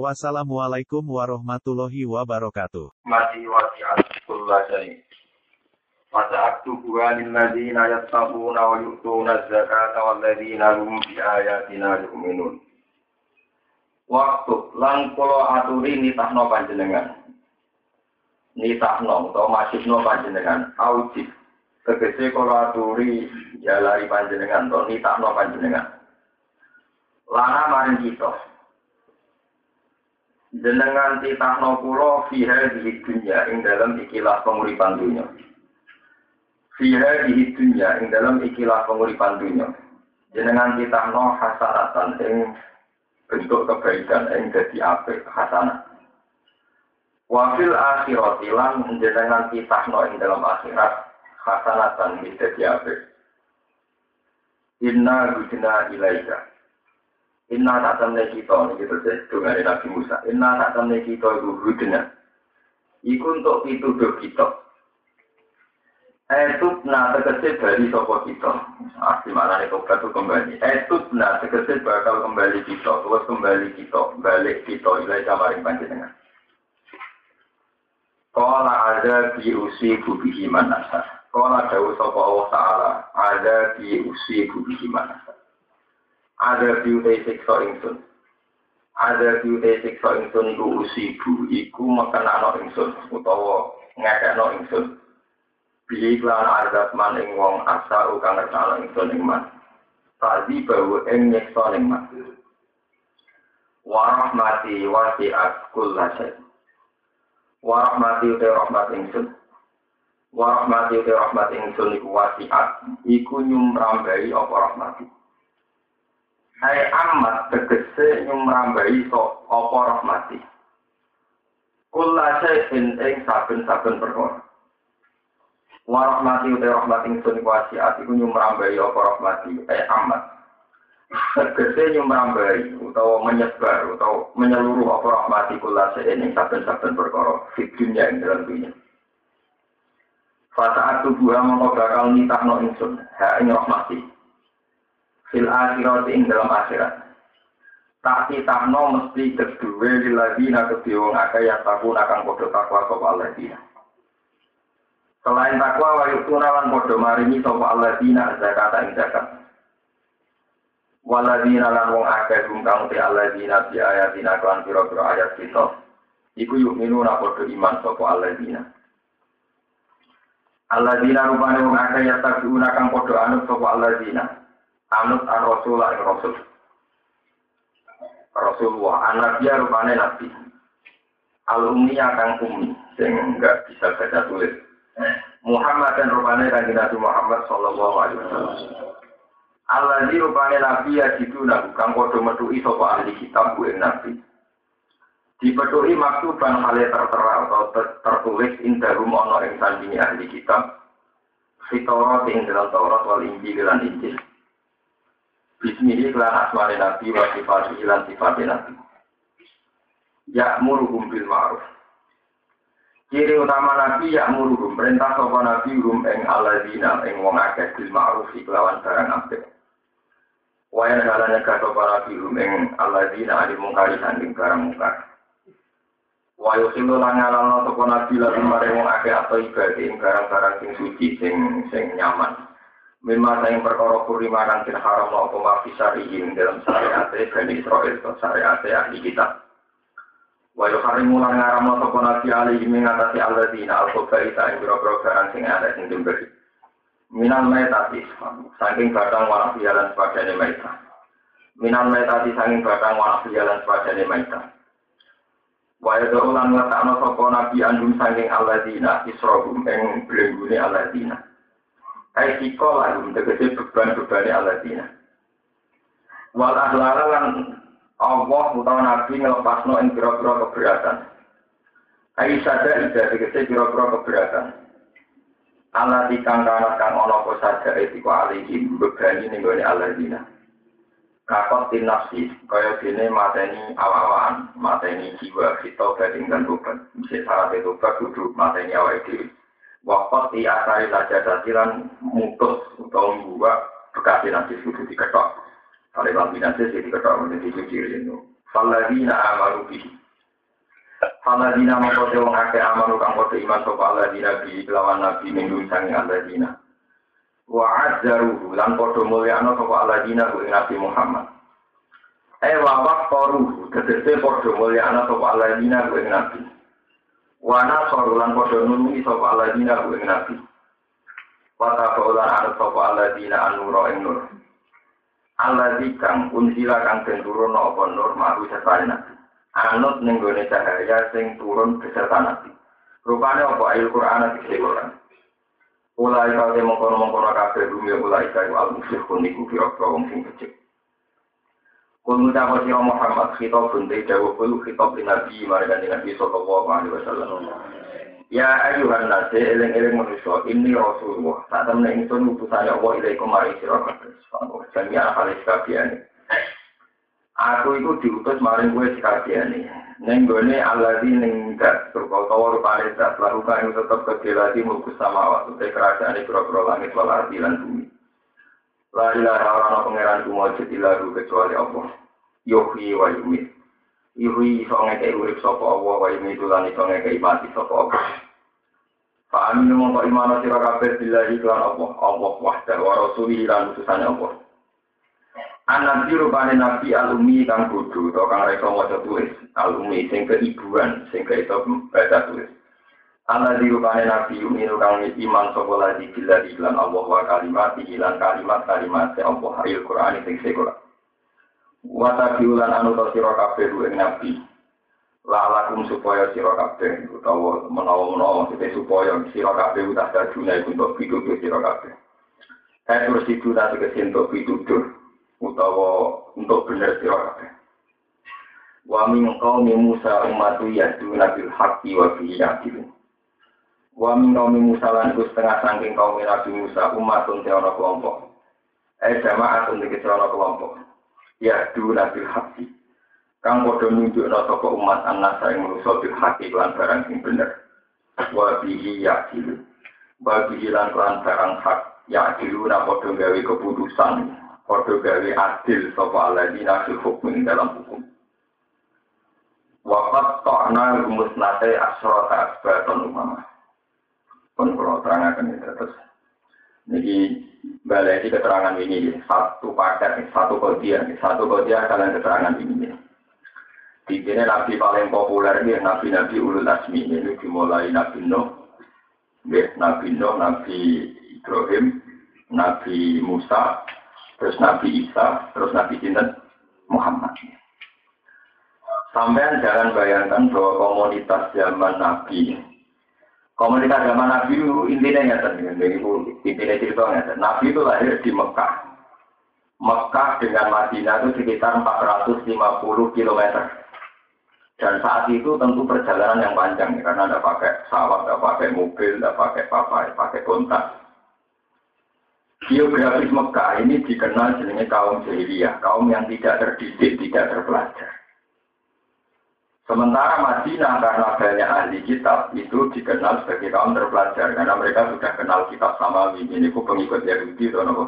Wassalamualaikum warahmatullahi wabarakatuh. mati. Waktu lan kula aturi nitahno panjenengan. Nitahno utawa masifno panjenengan. Aujib. Tegese kula aturi jalari panjenengan to panjenengan. Jenengan titahno kula fiha di dunya ing dalam ikilah penguripan dunya. Fiha di dunya ing dalam ikilah penguripan dunya. Jenengan titahno hasanatan ing bentuk kebaikan ing dadi apik hasanah. Wafil akhirat lan jenengan titahno ing dalam akhirat hasanatan ing dadi apik. Inna gudina ilaika. Inna tak temne kita, ini kita dengan Nabi Musa. Inna tak temne kita itu hudna. Iku untuk pituduh kita. Etut na tegese bali sopo kita. Asli mana nih tobat itu kembali. Etut na tegese bakal kembali kita. Terus kembali kita. Balik kita. Ilai kamaring panjenengan. Kala ada di usi bubihi manasa. Kala jauh sopo Allah Ta'ala. Ada di usi bubihi manasa ada biute siksa ingsun ada biute siksa ingsun iku usibu iku mekenano ingsun utawa ngekekno ingsun Bilih lan azab man ing wong asa kang ngertano ingsun ing man. Tadi bahwa ing nyeksa ing man. Warahmati wasi'at kulla syai. Warahmati uta rahmat ingsun warahmati uta rahmat ingsun iku wasi'at. Iku nyumrambai apa rahmati Hai amat tegese nyumrambai so apa rahmati. Kula syai'in ing saben-saben perkara. Wa rahmati uta rahmati ingsun wasiat iku nyumrambai apa rahmati. Hai amat. Tegese nyumrambai utawa menyebar utawa menyeluruh apa rahmati kula syai'in ing saben-saben perkara. Fi dunya ing dalam dunya. Fasa tubuh mongko bakal nitahno ingsun. Ha ing rahmati fil akhirat ing dalam akhirat. Tak titahno mesti kedua liladina kedua wong akeh yang takun akan podo takwa sapa Allah dina. Selain takwa wa yutuna lan podo maringi sapa Allah dina zakat ing zakat. Waladina lan wong akeh hum kang te Allah dina bi ayatina kan pira-pira ayat kita. Iku yuk minuna podo iman sapa Allah dina. Allah dina rupane wong akeh yang takun akan podo anut Allah dina anut ar rasul ar rasul Rasulullah anak dia rupanya nabi. Al ummi akan ummi sing enggak bisa baca tulis. Muhammad dan rupanya kanjeng Nabi Muhammad sallallahu alaihi wasallam. Allah di rupanya nabi ya situ nabi kang kodo metui sapa ahli kitab bu nabi. Dipetui maktuban hale tertera atau tertulis indahum ono ing sandingi ahli kitab. Fitorat ing dalam Taurat wal Injil lan Injil. Bismihi kelan asmani nabi wa sifati lan sifati nabi. Ya muruhum bil ma'ruf. Ciri utama nabi ya muruhum perintah sapa nabi rum ing aladina ing wong akeh bil ma'ruf kelawan barang apik. Wa yang dalane ka sapa nabi rum ing aladina adi mungkari sanding barang mungkar. Wa yusilu lan ngalano sapa nabi lan maring wong akeh atau ibadah ing barang-barang sing suci sing sing nyaman. Mimma sayang perkara kurima kang tin haram apa syari'in dalam syariat Bani Israel atau syariat ahli kitab. Wa lan ngaram no sopo nabi alaihi mengatasi alladzina al-khobaita yang biro-biro barang sing ada sing diberi. Minal metati, saking batang warna pialan sepadane maita. Minal metati saking batang warna pialan sepadane maita. Wa yadau lan ngetakno sopo nabi andum saking alladzina isrohum ing belenggune alladzina. Aikiko lalu tegesi beban-beban aladina. Wal ahlara lan Allah utawa Nabi ngelepasno ing pira-pira keberatan. Ai sada ida tegesi pira-pira keberatan. Allah dikang kang ana apa saja etiku alihim bebani ning gone alladzina. Kakot tin nafsi kaya dene mateni awak-awakan, mateni jiwa kita dan tobat. Mesti syarat tobat kudu mateni awake dhewe. Wakot di asari saja dasilan mutus utawa membuat bekasi nanti kudu diketok. Kalau lampi nanti sih diketok menjadi cuci itu. Faladina amaru bihi. Faladina mengkote wong ake amaru kang kote iman sopa aladina bi lawan nabi minggu sangi aladina. Wa azzaruhu lan podo mulyano sopa aladina ku nabi Muhammad. Eh wawak toruhu, tegese podo mulyano sopa aladina ku nabi. Wana sorulan podo nungi sopa aladina ku nabi. Wata baulan anut sopa aladina anuro ing nur. Alladzi kang unzila kang den turun apa nur maru serta nabi. Anut ning gone cahaya sing turun beserta nabi. Rupane apa ayat Quran iki Quran. Ulai kau yang mengkono-mengkono kabeh bumi ulai kau al-musyrikun iku kira-kira wong sing becik. Kul ngucap sira Muhammad khitab bunte dawuh kul khitab nabi marang Nabi sallallahu alaihi wasallam. Ya ayuhan nase eling-eling manusia ini Rasulullah. Saat temen ingsun utusane Allah ilaikum mari sira kabeh. Jami anak kabehane. Aku itu diutus maring kowe sekabehane. Ning gone alladzi ning dak utawa rupane dak lalu kang tetep kedelati mulku sama waktu kerajaan pira-pira langit wal ardi lan bumi. La ilaha illa pangeran kumujud ilaru kecuali Allah. Yuhyi wa yumit. Yuhyi iso ngekei urip sapa Allah wa yumit lan iso ngekei mati sapa Allah. Fa aminu mongko iman sira kabeh billahi lan Allah, Allah wahda wa rasulihi lan utusane Allah. Anak biru rupane nabi alumi kang bodoh atau kang reka maca tulis, alumi sing keibuan, sing iso baca tulis. Anak biru rupane nabi uminu kang iman sapa lagi billahi lan Allah wa kalimat lan kalimat-kalimat Allah ayat Quran sing sekolah. Wata biulan anu to sira kabeh ing nabi. Lalakum supaya sira kabeh utawa menawa-menawa maksudnya supaya sira kabeh udah dadune untuk pitutur sira kabeh. Eh terus itu nanti kesintuk pitutur utawa untuk bener sira kabeh. Wa min qaumi Musa ummatu yahduna bil haqqi wa yaqilun. Wa min qaumi Musa lan iku setengah saking kaum Nabi Musa umatun te ana kelompok. Eh jamaatun iki ana kelompok. Ya du nabil hati. Kang padha nunjukna sapa umat anak ing manusa bil hati lan barang sing bener. Wa bihi yaqilun. Wa bihi lan barang hak yaqilun padha gawe keputusan Padha gawe adil sapa alladzina fil hukmi dalam hukum. Wafat ta'na rumusnate asrota asbaton umama. Pun kalau terangkan ini terus. Ini balai keterangan ini satu paket, satu kodiah, satu kodiah kalian keterangan ini. Di sini nabi paling populer ini nabi-nabi ulul asmi ini dimulai nabi Nuh, nabi Nuh, nabi Ibrahim, nabi Musa, terus Nabi Isa, terus Nabi Sinten Muhammad. Sampai jangan bayangkan bahwa komunitas zaman Nabi, komunitas zaman Nabi itu intinya nyata, itu intinya cerita nyata. Nabi itu lahir di Mekah. Mekah dengan Madinah itu sekitar 450 km. Dan saat itu tentu perjalanan yang panjang, karena tidak pakai pesawat, tidak pakai mobil, tidak pakai apa, pakai kontak. Geografis Mekah ini dikenal jenenge kaum jahiliyah, kaum yang tidak terdidik, tidak terpelajar. Sementara Madinah karena banyak ahli kitab itu dikenal sebagai kaum terpelajar karena mereka sudah kenal kitab sama ini ku pengikut Yahudi atau apa.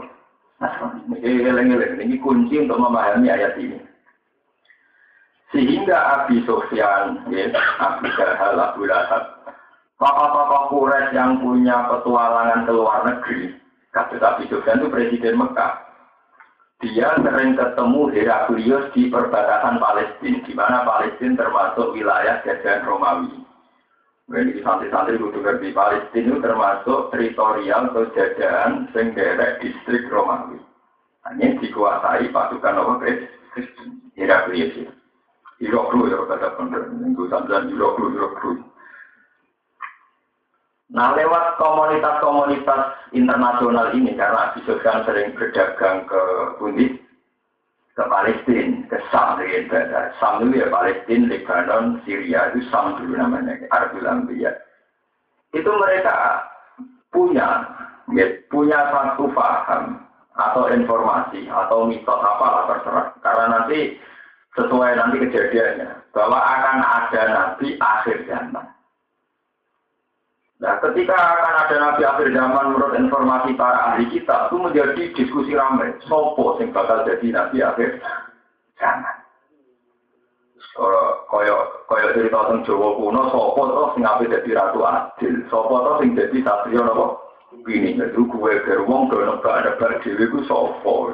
Ini, kunci untuk memahami ayat ini. Sehingga Abi Sofyan, ya, Abu Jahal, Abu Lahab, tokoh-tokoh Quraisy yang punya petualangan ke luar negeri, Kasus Abi Sufyan itu presiden Mekah. Dia sering ketemu Heraklius di perbatasan Palestina, di mana Palestina termasuk wilayah jajahan Romawi. Jadi santri-santri kudu ngerti Palestina itu termasuk teritorial atau jajahan distrik Romawi. Hanya dikuasai pasukan apa Kristen, Heraklius ya. Iroklu ya kata bener, minggu sambilan Iroklu, Iroklu. Nah lewat komunitas-komunitas internasional ini karena Abi Sufyan sering berdagang ke Bundis, ke Palestina, ke Sam, ke Sam itu ya Palestina, Lebanon, Syria itu Sam dulu namanya, Arabul. Itu mereka punya ya, punya satu paham atau informasi atau mitos apa terserah. Karena nanti sesuai nanti kejadiannya bahwa akan ada nabi akhir zaman. Nah, ketika akan ada nabi akhir zaman menurut informasi para ahli kita itu menjadi diskusi ramai. Sopo sing bakal jadi nabi akhir zaman. Koyo koyo cerita tentang Jawa kuno, sopo toh sing ape jadi ratu adil, sopo toh sing jadi satrio nopo. Ini itu gue gerbong ke nebak nebak dewi ku sopo.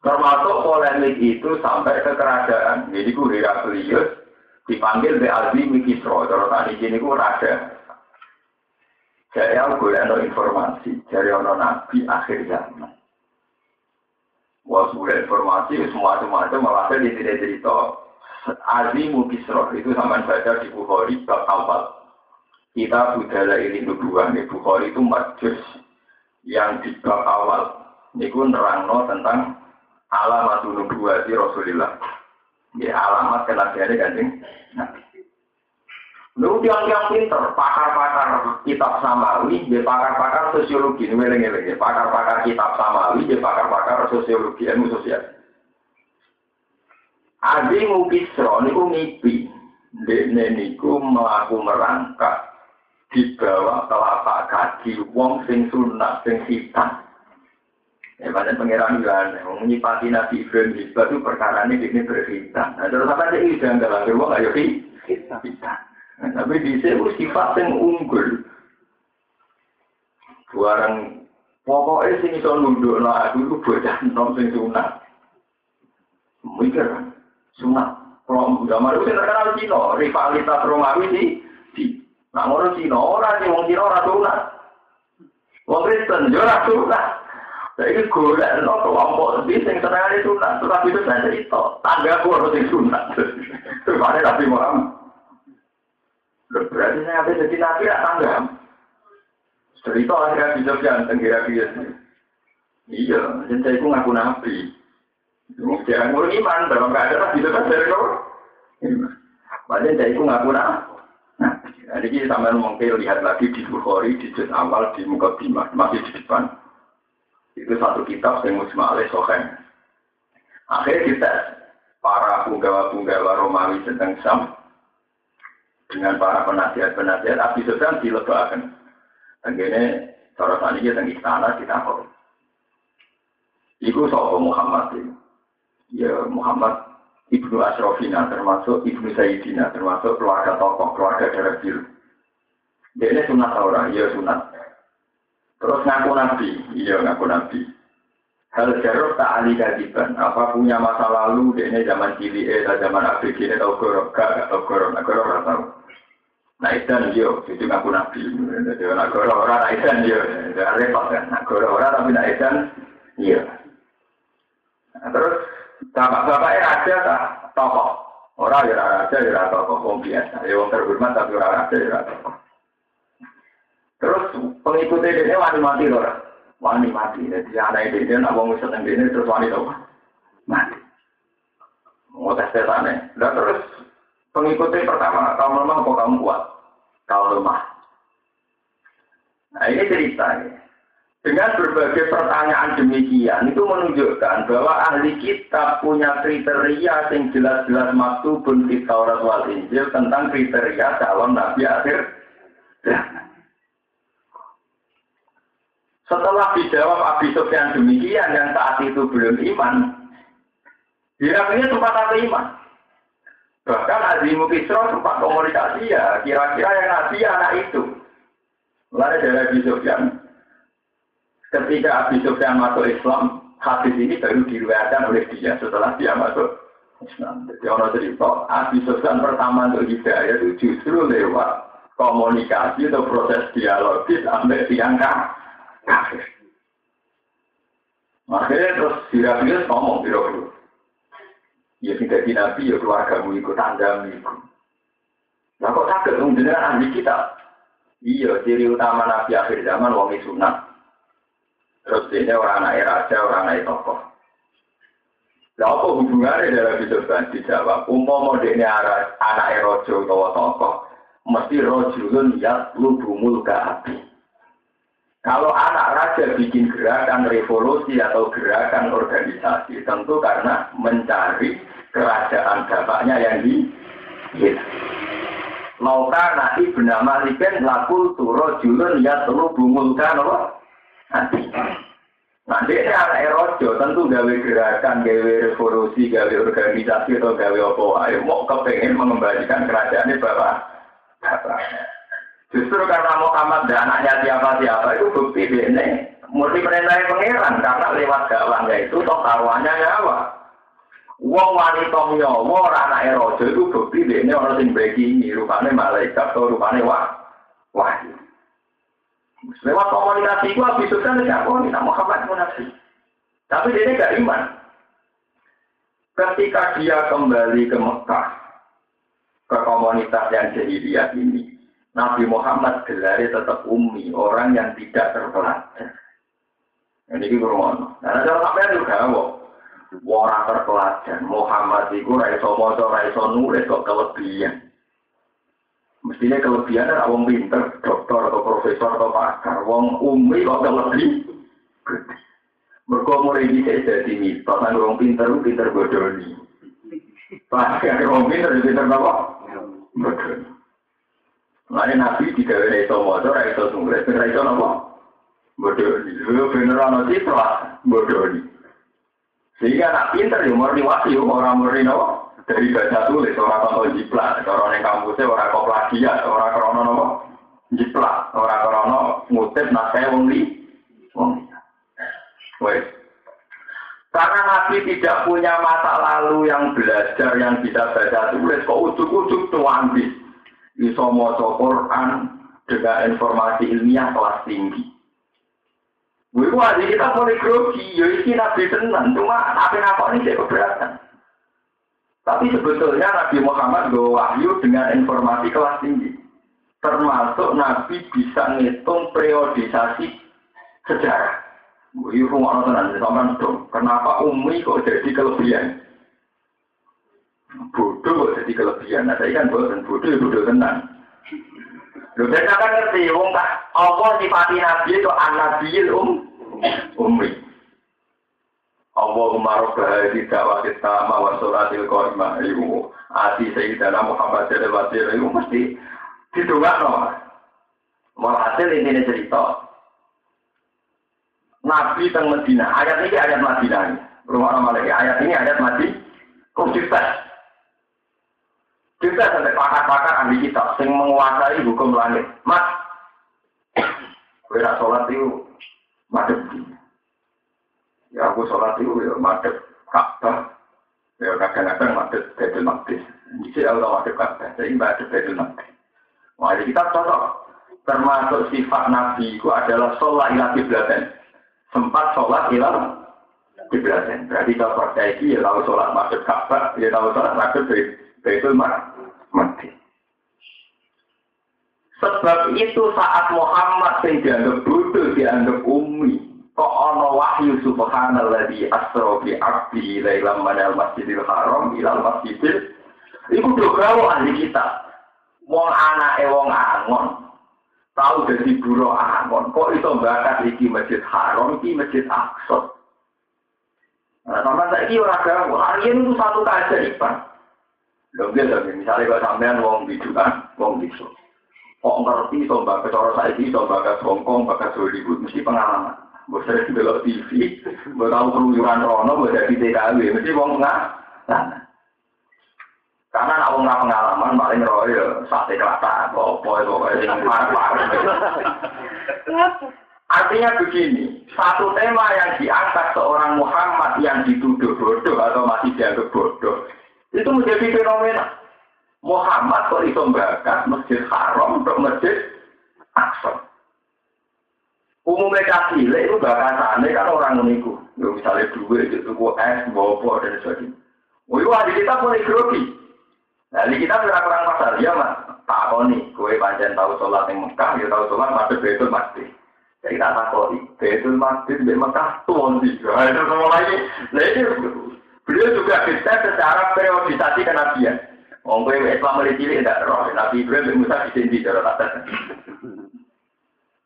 Termasuk polemik itu sampai ke kerajaan. Jadi ku Heraklius dipanggil di Azim Mikisro. Kalau tadi ini ku raja. Jadi aku ada informasi dari orang nabi akhir zaman. Wah, sudah informasi semua macam malah di tidak cerita. Azim Mikisro itu sama baca di Bukhari bab awal. Kita budaya ini dua nih Bukhari itu majus yang di bab awal. Niku nerangno tentang alamat nubuwati Rasulillah. Ya alamat kenabiannya kanjeng Nabi. Lu tiang-tiang pinter, pakar-pakar kitab samawi, dia pakar-pakar sosiologi, ini pakar-pakar kitab samawi, dia pakar-pakar sosiologi, ilmu sosial. Adi Mukisro niku ngipi, dekne niku melaku merangkak di bawah telapak kaki wong sing sunat sing hitam. Ya, pada pangeran juga menyipati Nabi Ibrahim itu perkara ini ini berhitam. Nah, terus apa sih ini jangan dalam gerbang ayo kita. Tapi di sini sifat yang unggul. Buarang pokoknya sini so nunduk lah aku itu bocah nom sing sunat. Mikir sunat. Kalau zaman itu terkenal Cina, rivalitas Romawi di di. Nah, orang Cina orang sih, orang Cina orang sunat. Wong Kristen yo ora sunat. Saya golek no kelompok di sing senengane sunat, itu saya cerita, tangga harus sing sunat. Terus ada Nabi Muhammad. Berarti saya habis jadi nabi ya tangga. Cerita akhirnya bisa yang biasa. Iya, jadi saya ngaku nabi. Jangan ngurus iman, dalam keadaan bisa kan dari kau. Padahal saya ngaku nabi. Jadi kita mungkin lihat lagi di Bukhari, di juz awal, di muka masih di depan. Itu satu kitab yang musma alaih sohen. Akhirnya kita para punggawa-punggawa Romawi sedang sam dengan para penasihat-penasihat Abi Sufyan dilebakan. Ini cara tadi kita di istana kita kok. Iku soal Muhammad ini. Ya Muhammad Ibnu Asrofina termasuk Ibnu Sayyidina termasuk keluarga tokoh keluarga darah biru. Dia ini sunat orang, ya sunat. Terus ngaku nabi, iya ngaku nabi. Hal jarur tak ahli kadiban. Apa punya masa lalu, dia ini zaman cilik, eh, zaman ABG, ini tau gorok, gak, gak tau gorok, gak. Idan yo, itu ngaku nabi. Jadi orang, idan yo, jangan repot kan. Nak gorok orang tapi nak idan, iya. Terus bapak-bapaknya raja tak tokoh. Orang ya raja ya tokoh, orang biasa. Ya orang terhormat tapi orang raja ya tokoh. Terus pengikutnya dia wani mati loh. Wani mati. Jadi anak dia nak bangun seneng dia terus wani loh. Mati. Mau tes tesannya. Dan terus pengikutnya pertama, kamu lemah kok kamu kuat? Kau lemah. Nah ini ceritanya. Dengan berbagai pertanyaan demikian, itu menunjukkan bahwa ahli kitab punya kriteria yang jelas-jelas maktubun di Taurat wal Injil tentang kriteria calon nabi akhir setelah dijawab Abi Sufyan demikian yang saat itu belum iman, Heraklius sempat ada iman. Bahkan Azimu Kisro sempat komunikasi ya, kira-kira yang nabi anak itu. Lalu dari Abi Sufyan, ketika Abi Sufyan masuk Islam, hadis ini baru diriwayatkan oleh dia setelah dia masuk Islam. Jadi orang cerita, Abi Sufyan pertama untuk hidayah itu justru lewat komunikasi atau proses dialogis sampai diangkat kafir. Akhirnya terus Sirafius ngomong biro biro. Ya tidak di nabi ya keluargamu ikut tanda ikut. Nah kok sakit dong dengan ahli kita? Iya, ciri utama nabi akhir zaman wong sunat. Terus ini orang anak raja, orang anak tokoh. Lah apa hubungannya dalam hidup kan dijawab? Umpama ini anak rojo atau tokoh, mesti rojulun ya lubumul ke api. Kalau anak raja bikin gerakan revolusi atau gerakan organisasi, tentu karena mencari kerajaan bapaknya yang di. Lauka nabi bernama Malikin laku turo julun ya telu bungulkan apa? Nanti. Nanti ini anak erojo tentu gawe gerakan, gawe revolusi, gawe organisasi atau gawe apa ayo mau kepengen mengembalikan kerajaan ini bapak. Bapaknya. Justru karena Muhammad dan anaknya siapa-siapa itu bukti ini murni perintah pangeran karena lewat gawangnya itu toh taruhannya nyawa. Wong wanita nyawa ora anake raja itu bukti ini orang sing ini rupane malaikat atau rupane wah wahyu. Lewat komunikasi habis itu kan tidak kita Muhammad munafik. Tapi dia gak iman. Ketika dia kembali ke Mekah, ke komunitas yang jahiliyah ini, Nabi Muhammad gelari tetap umi, orang yang tidak terpelajar. Ini kita ngomong. Nah, kalau sampai juga, orang terpelajar. Muhammad itu raiso moco, raiso nulis, kok kelebihan. Mestinya kelebihan adalah orang pinter, dokter atau profesor atau pakar. Wong umi kok kelebihan. Mereka mulai bisa jadi mitos, orang pinter, pinter ini. Pakar orang pinter, pinter apa? Bodoh. Lain Nabi digawe iso maca, ora iso tulis, ora iso napa? Bodoh ini. Lu bener ana citra, bodoh ini. Sehingga anak pinter ya murni wahyu, orang murni napa? Dari baca tulis, orang tonton jiplak, orang yang kampusnya orang kok plagiat, orang krono napa? Jiplak, orang krono ngutip naskah wong li. Wes. Karena Nabi tidak punya masa lalu yang belajar, yang bisa baca tulis, kok ujuk-ujuk tuh ambis bisa maca Quran dengan informasi ilmiah kelas tinggi. Gue aja kita boleh grogi, ya isi nabi tenan, cuma nabi apa ini saya keberatan. Tapi sebetulnya Nabi Muhammad gue wahyu dengan informasi kelas tinggi. Termasuk Nabi bisa ngitung periodisasi sejarah. Gue rumah tenan, sama dong. Kenapa Umi kok jadi kelebihan? Bodoh jadi kelebihan. Nah, saya kan bodoh, bodoh, bodoh tenang. Lho, saya kan ngerti, wong tak, Allah sifati Nabi itu an-nabiil um, umri. Allahumma rabbah di dakwah kita wa suratil qaimah iku ati sayyidina Muhammad sallallahu alaihi wasallam mesti didongakno. Walhasil ini cerita Nabi teng Medina. Ayat ini ayat Madinah. Rumah lagi. Ayat ini ayat Madinah. Konsisten. Juga sampai pakar-pakar ahli kita sing menguasai hukum langit. Mas, kira sholat itu madep. Ya aku sholat itu ya madep Ka'bah. Ya kadang-kadang madep Baitul Maqdis. Jadi Allah madep Ka'bah, jadi madep Baitul Maqdis. Wah, kita cocok. Termasuk sifat Nabi itu adalah sholat ilah kiblaten. Sempat sholat ilah kiblaten. Berarti kalau percaya ya tahu sholat madep Ka'bah, ya tahu sholat madep Baitul Mati. Sebab itu saat Muhammad yang dianggap bodoh, dianggap umi. Kok ono wahyu subhanalladzi asra bi abdi lailam manal masjidil haram ilal masjidil. Iku do gawe ahli kita. Wong anake wong angon. Tahu dari buro angon. Kok iso bakat iki masjid haram, iki masjid aqsa. Nah, sama saya ini orang gawe. Hari itu satu keajaiban. Lho nggih misalnya kalau sampean wong bidukan, wong bisu. Kok ngerti to mbak cara saiki to bakat Hongkong, bakat Hollywood mesti pengalaman. Mbok sering delok TV, mbok tahu keluyuran rono, mbok dadi TKW, mesti wong nggak. Karena nak wong pengalaman paling roy ya sate kelata apa itu yang parah-parah. Artinya begini, satu tema yang diangkat seorang Muhammad yang dituduh bodoh atau itu menjadi fenomena. Muhammad kok iso bakat masjid haram untuk masjid Aqsa. Umumnya kasile itu bakatannya kan orang meniku. Ya, misalnya duit itu tuku es, bobo dan sebagainya. Oh iya, di kita boleh grogi. Nah, kita sudah kurang pasal ya mas. Nih, kue panjang tahu sholat yang Mekah, ya tahu sholat masuk betul masjid. Jadi tak tahu betul masjid di Mekah sih. Nah, itu semua lagi. Nah, Beliau juga bisa secara periodisasi kenabian. Wong kowe Islam mulai cilik tidak roh, Nabi Ibrahim bin Musa di sini cara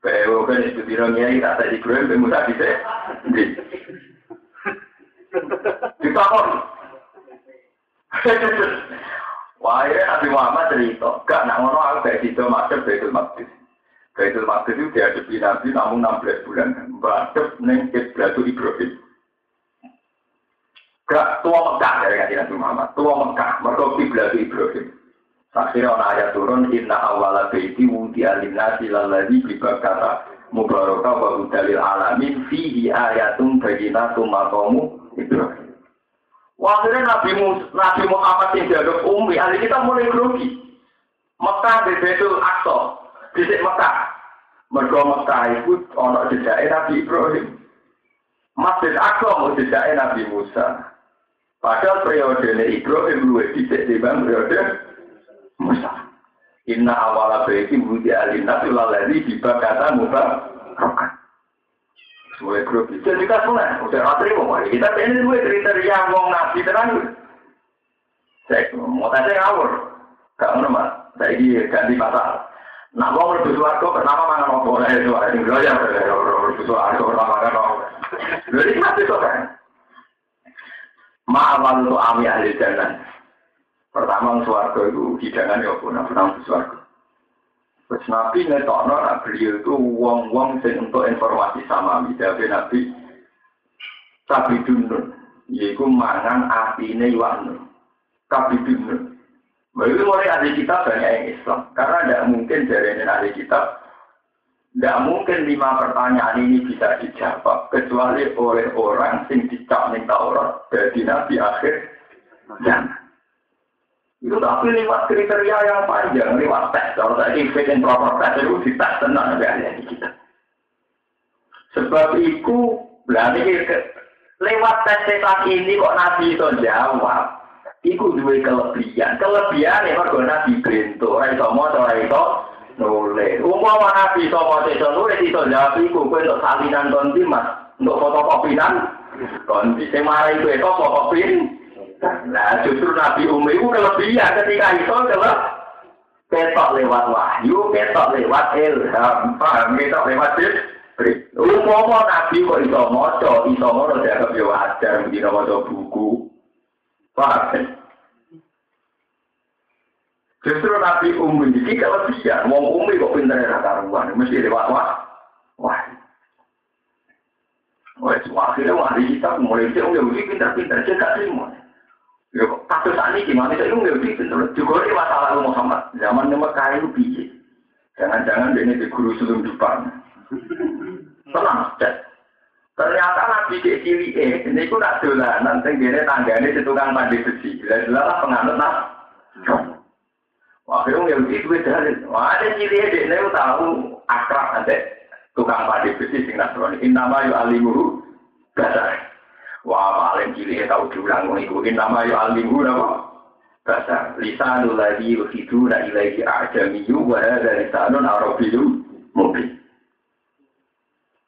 PO kan itu di Ronya kita tadi Ibrahim ke Musa di di ditakon. Wah, ya Nabi Muhammad cerita, gak nak ngono aku kayak gitu masuk Baitul Maqdis. Baitul Maqdis itu dihadapi Nabi namun 16 bulan. Mbadep neng Ibrahim Ibrahim. Gak tua Mekah dari kajian Nabi Muhammad. Tua Mekah, mereka kiblat Ibrahim. Akhirnya orang ayat turun, Inna awala baiti wudi alinasi laladi bibakara mubaraka wa dalil alamin fihi ayatum baginatum makamu Ibrahim. Akhirnya Nabi, Nabi Muhammad yang dianggap umi, hari kita mulai grogi. Mekah di Betul Aqsa, di Mekah. Mergo Mekah itu ono jejaknya Nabi Ibrahim. Masjid Aqsa mau jejaknya Nabi Musa. Padahal periode ini Ibrahim luwih dicek di bang periode Musa. Inna awala baiti budi alina tulalari dibakata muka rokan. Semua grup itu jadi kasuna. Udah ratri mau kita ini dua kriteria ngomong nabi terang. Saya mau tanya ngawur. Ngono mas. Saya ini ganti pasal. Nah, mau lebih suarga pertama mana mau boleh ada yang ya lebih suarga pertama kan. Jadi masih kok kan. Ma'amal untuk ami ahli jannah. Pertama suarga itu hidangan ya pun, pertama suarga. Terus Nabi ngetokno beliau itu uang-uang sing untuk informasi sama Tapi Nabi Tapi dunun Yaitu mangan ini iwan Tapi dunun. Begitu mulai ahli kita banyak yang Islam. Karena tidak mungkin dari ahli kita tidak mungkin lima pertanyaan ini bisa dijawab kecuali oleh orang sing dicap ning Taurat dari Nabi akhir zaman. Itu tapi lewat kriteria yang panjang, lewat tes. Kalau tadi fit and proper tes itu dites tenang ada di kita. Sebab itu berarti lewat tes setan ini kok Nabi itu jawab. Iku dua kelebihan. Kelebihan ya kalau Nabi bento, ora iso maca, nulis. Umpama nabi sapa iso nulis iso jawab iku kowe untuk salinan konti mas, untuk fotokopian konti. Sing marai kowe to fotokopin. Nah, justru Nabi Umi itu kelebihan ketika itu kalau ketok lewat wahyu, ketok lewat ilham, paham ketok lewat Jibril. Umpama Nabi kok iso maca, iso ngono dianggap yo wajar, mesti maca buku. Paham? Justru Nabi Umi ini bisa, wong Umi kok pinter ya karuan, mesti lewat wah. Wah. Wah, akhirnya wahdi kita mulai dia Yahudi pinter-pinter, dia gak terima. Ya, kasus ini gimana Umi Yahudi pinter. Juga ini masalah Muhammad, zaman Mekah itu biji. Jangan-jangan ini di guru sebelum depan. Tenang, cek. Ternyata Nabi ke cili eh, ini ku nak dolanan, tenggine tanggane tukang mandi besi. Jelas-jelas penganut nah. Wah, yang itu dalil. Ada ciri dia ini tahu akrab nanti tukang padi besi sing nasrani. Innama yu alimuhu dasar. Wah, paling ciri tahu diulang itu. Innama yu alimuhu nama dasar. Lisanul ladhi yuhiduna ilaihi a'jamiyu wa hadha lisanun arabiyu mungkin.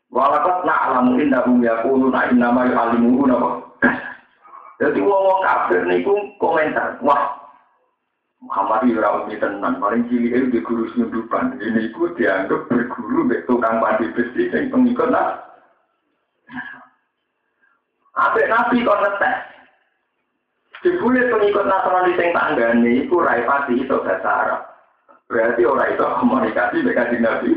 Walakat na'lamu innahum yakuluna innama yu alimuhu dasar. Jadi wong-wong kafir niku komentar, wah Muhammad itu ora umi tenan, paling cilik itu di guru sundupan. Ini itu dianggap berguru mbek tukang padi besi yang pengikut lah. Ape nabi kok ngetes. Dibule pengikut Nasrani sing tanggane iku rai pati itu bahasa Arab. Berarti orang itu komunikasi dengan Nabi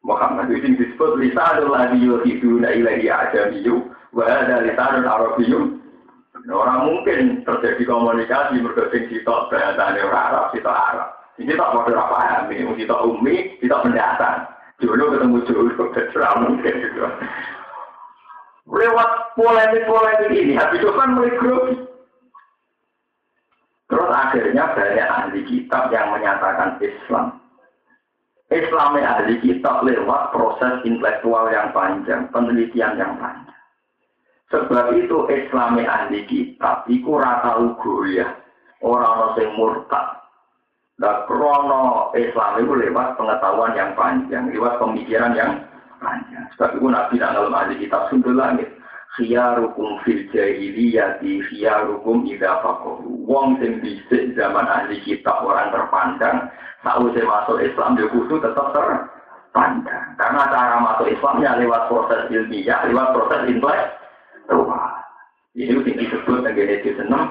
Muhammad itu disebut lisanul ladhi yuhiduna ilahi ajamiyu wa ada lisanul arabiyyu Orang mungkin terjadi komunikasi berdasing sitok bahasanya orang Arab, sitok Arab. Ini tak mau apa ini, sitok umi, sitok pendatang. Dulu ketemu dulu, tidak mungkin gitu. Lewat polemik-polemik ini, habis itu kan grogi. Terus akhirnya banyak ahli kitab yang menyatakan Islam. Islamnya ahli kitab lewat proses intelektual yang panjang, penelitian yang panjang. Sebab itu Islami ahli kitab iku rata ugo ya. Orang sing murtad. Dan krono Islam itu lewat pengetahuan yang panjang, lewat pemikiran yang panjang. Sebab itu Nabi dalam ahli kitab sundul langit. Khiyarukum fil jahiliyati khiyarukum idha fakohu. Wong sing bisik zaman ahli kitab orang terpandang. Saat masuk Islam dia kudu tetap ter pandang. Karena cara masuk Islamnya lewat proses ilmiah, lewat proses intelektual. Ini yang disebut dengan itu senang.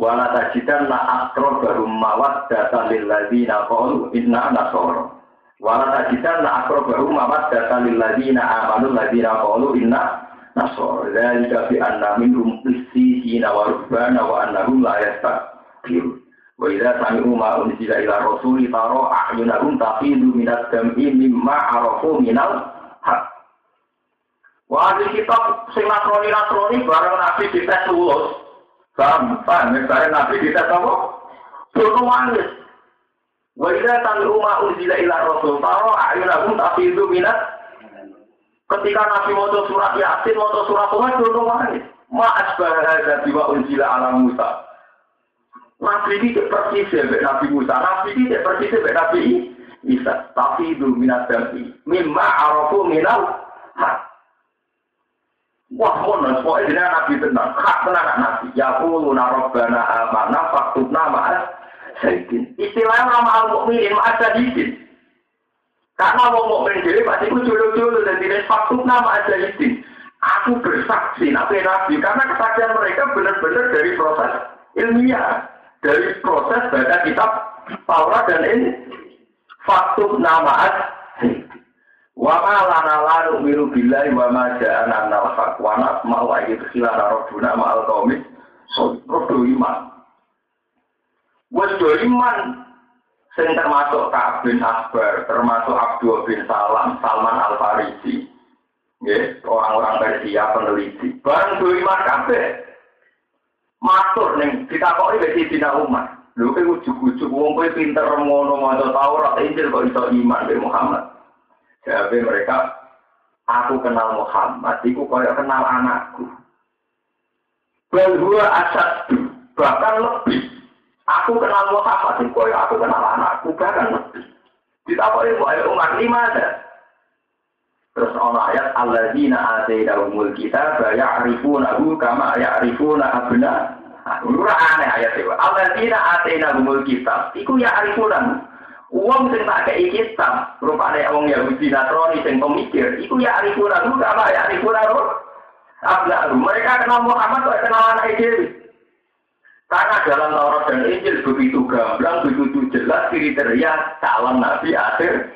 Wala tajidan la akro baru mawat data lil ladina qalu inna nasoro. Wala tajidan la akro baru mawat data lil ladina amanu ladina qalu inna nasoro. Dzalika bi anna minhum qissina wa rubbana wa annahum la yastakbirun. Wa idza sami'u ma unzila ila rasuli tara a'yunahum tafidu minad dam'i mimma arafu minal. Wah, di kitab sing nasroni-nasroni bareng Nabi dites lulus. Paham? Paham? Misalnya Nabi kita tahu, suruh manis. Wajah tami umma unzila ila rasul taro ayunahum tapi itu minat. Ketika Nabi mau surat Yasin, mau surat Tuhan, suruh manis. Ma asbah hadza biwa unzila ala Musa. Nabi ini persis ya Nabi Musa. Nabi ini persis ya Nabi Isa. Tapi itu minat dami. Mimma arafu minal. Wah, mono, pokoknya jadi nabi tenang, hak tenang nabi. Ya kulu narobana amanah, faktubna ma'as sayyidin. Istilahnya nama al-mu'minin ma'as sayyidin. Karena mau mukmin jadi pasti aku julu-julu dan tidak faktubna ma'as sayyidin. Aku bersaksi nabi nabi karena kesaksian mereka benar-benar dari proses ilmiah, dari proses baca kitab Taurat dan ini faktubna ma'as sayyidin. Wa ma lana la nu'minu billahi wa ma ja'ana nal haq wa nasma'u ayat khilana rabbuna ma'al qaumi rodo iman. Wes do iman sing termasuk Ka'ab bin Akbar, termasuk Abdul bin Salam, Salman Al Farisi. Nggih, orang-orang Persia peneliti. Barang do iman kabeh. Matur ning ditakoki wis Sidina Umar. Lho kowe ujug-ujug wong kowe pinter ngono maca Taurat Injil kok iso iman be Muhammad. Jadi mereka, aku kenal Muhammad, aku kaya kenal anakku. Bahwa asad bahkan lebih. Aku kenal Muhammad, aku kaya aku kenal anakku, bahkan lebih. Ditapai ayo umat lima ada. Terus ono ayat alladzina atainahumul kitab ya'rifunahu kama ya'rifuna abna. Ora aneh ayat itu. Alladzina atainahumul kitab iku ya'rifunahu Uang sing tak kei kitab, rupane wong Yahudi Nasrani sing pemikir, iku ya arifuna lu apa ya arifuna lu. Ablaru, mereka kenal Muhammad kok kenal anak. Karena dalam Taurat dan Injil begitu gamblang, begitu jelas kriteria calon Nabi akhir.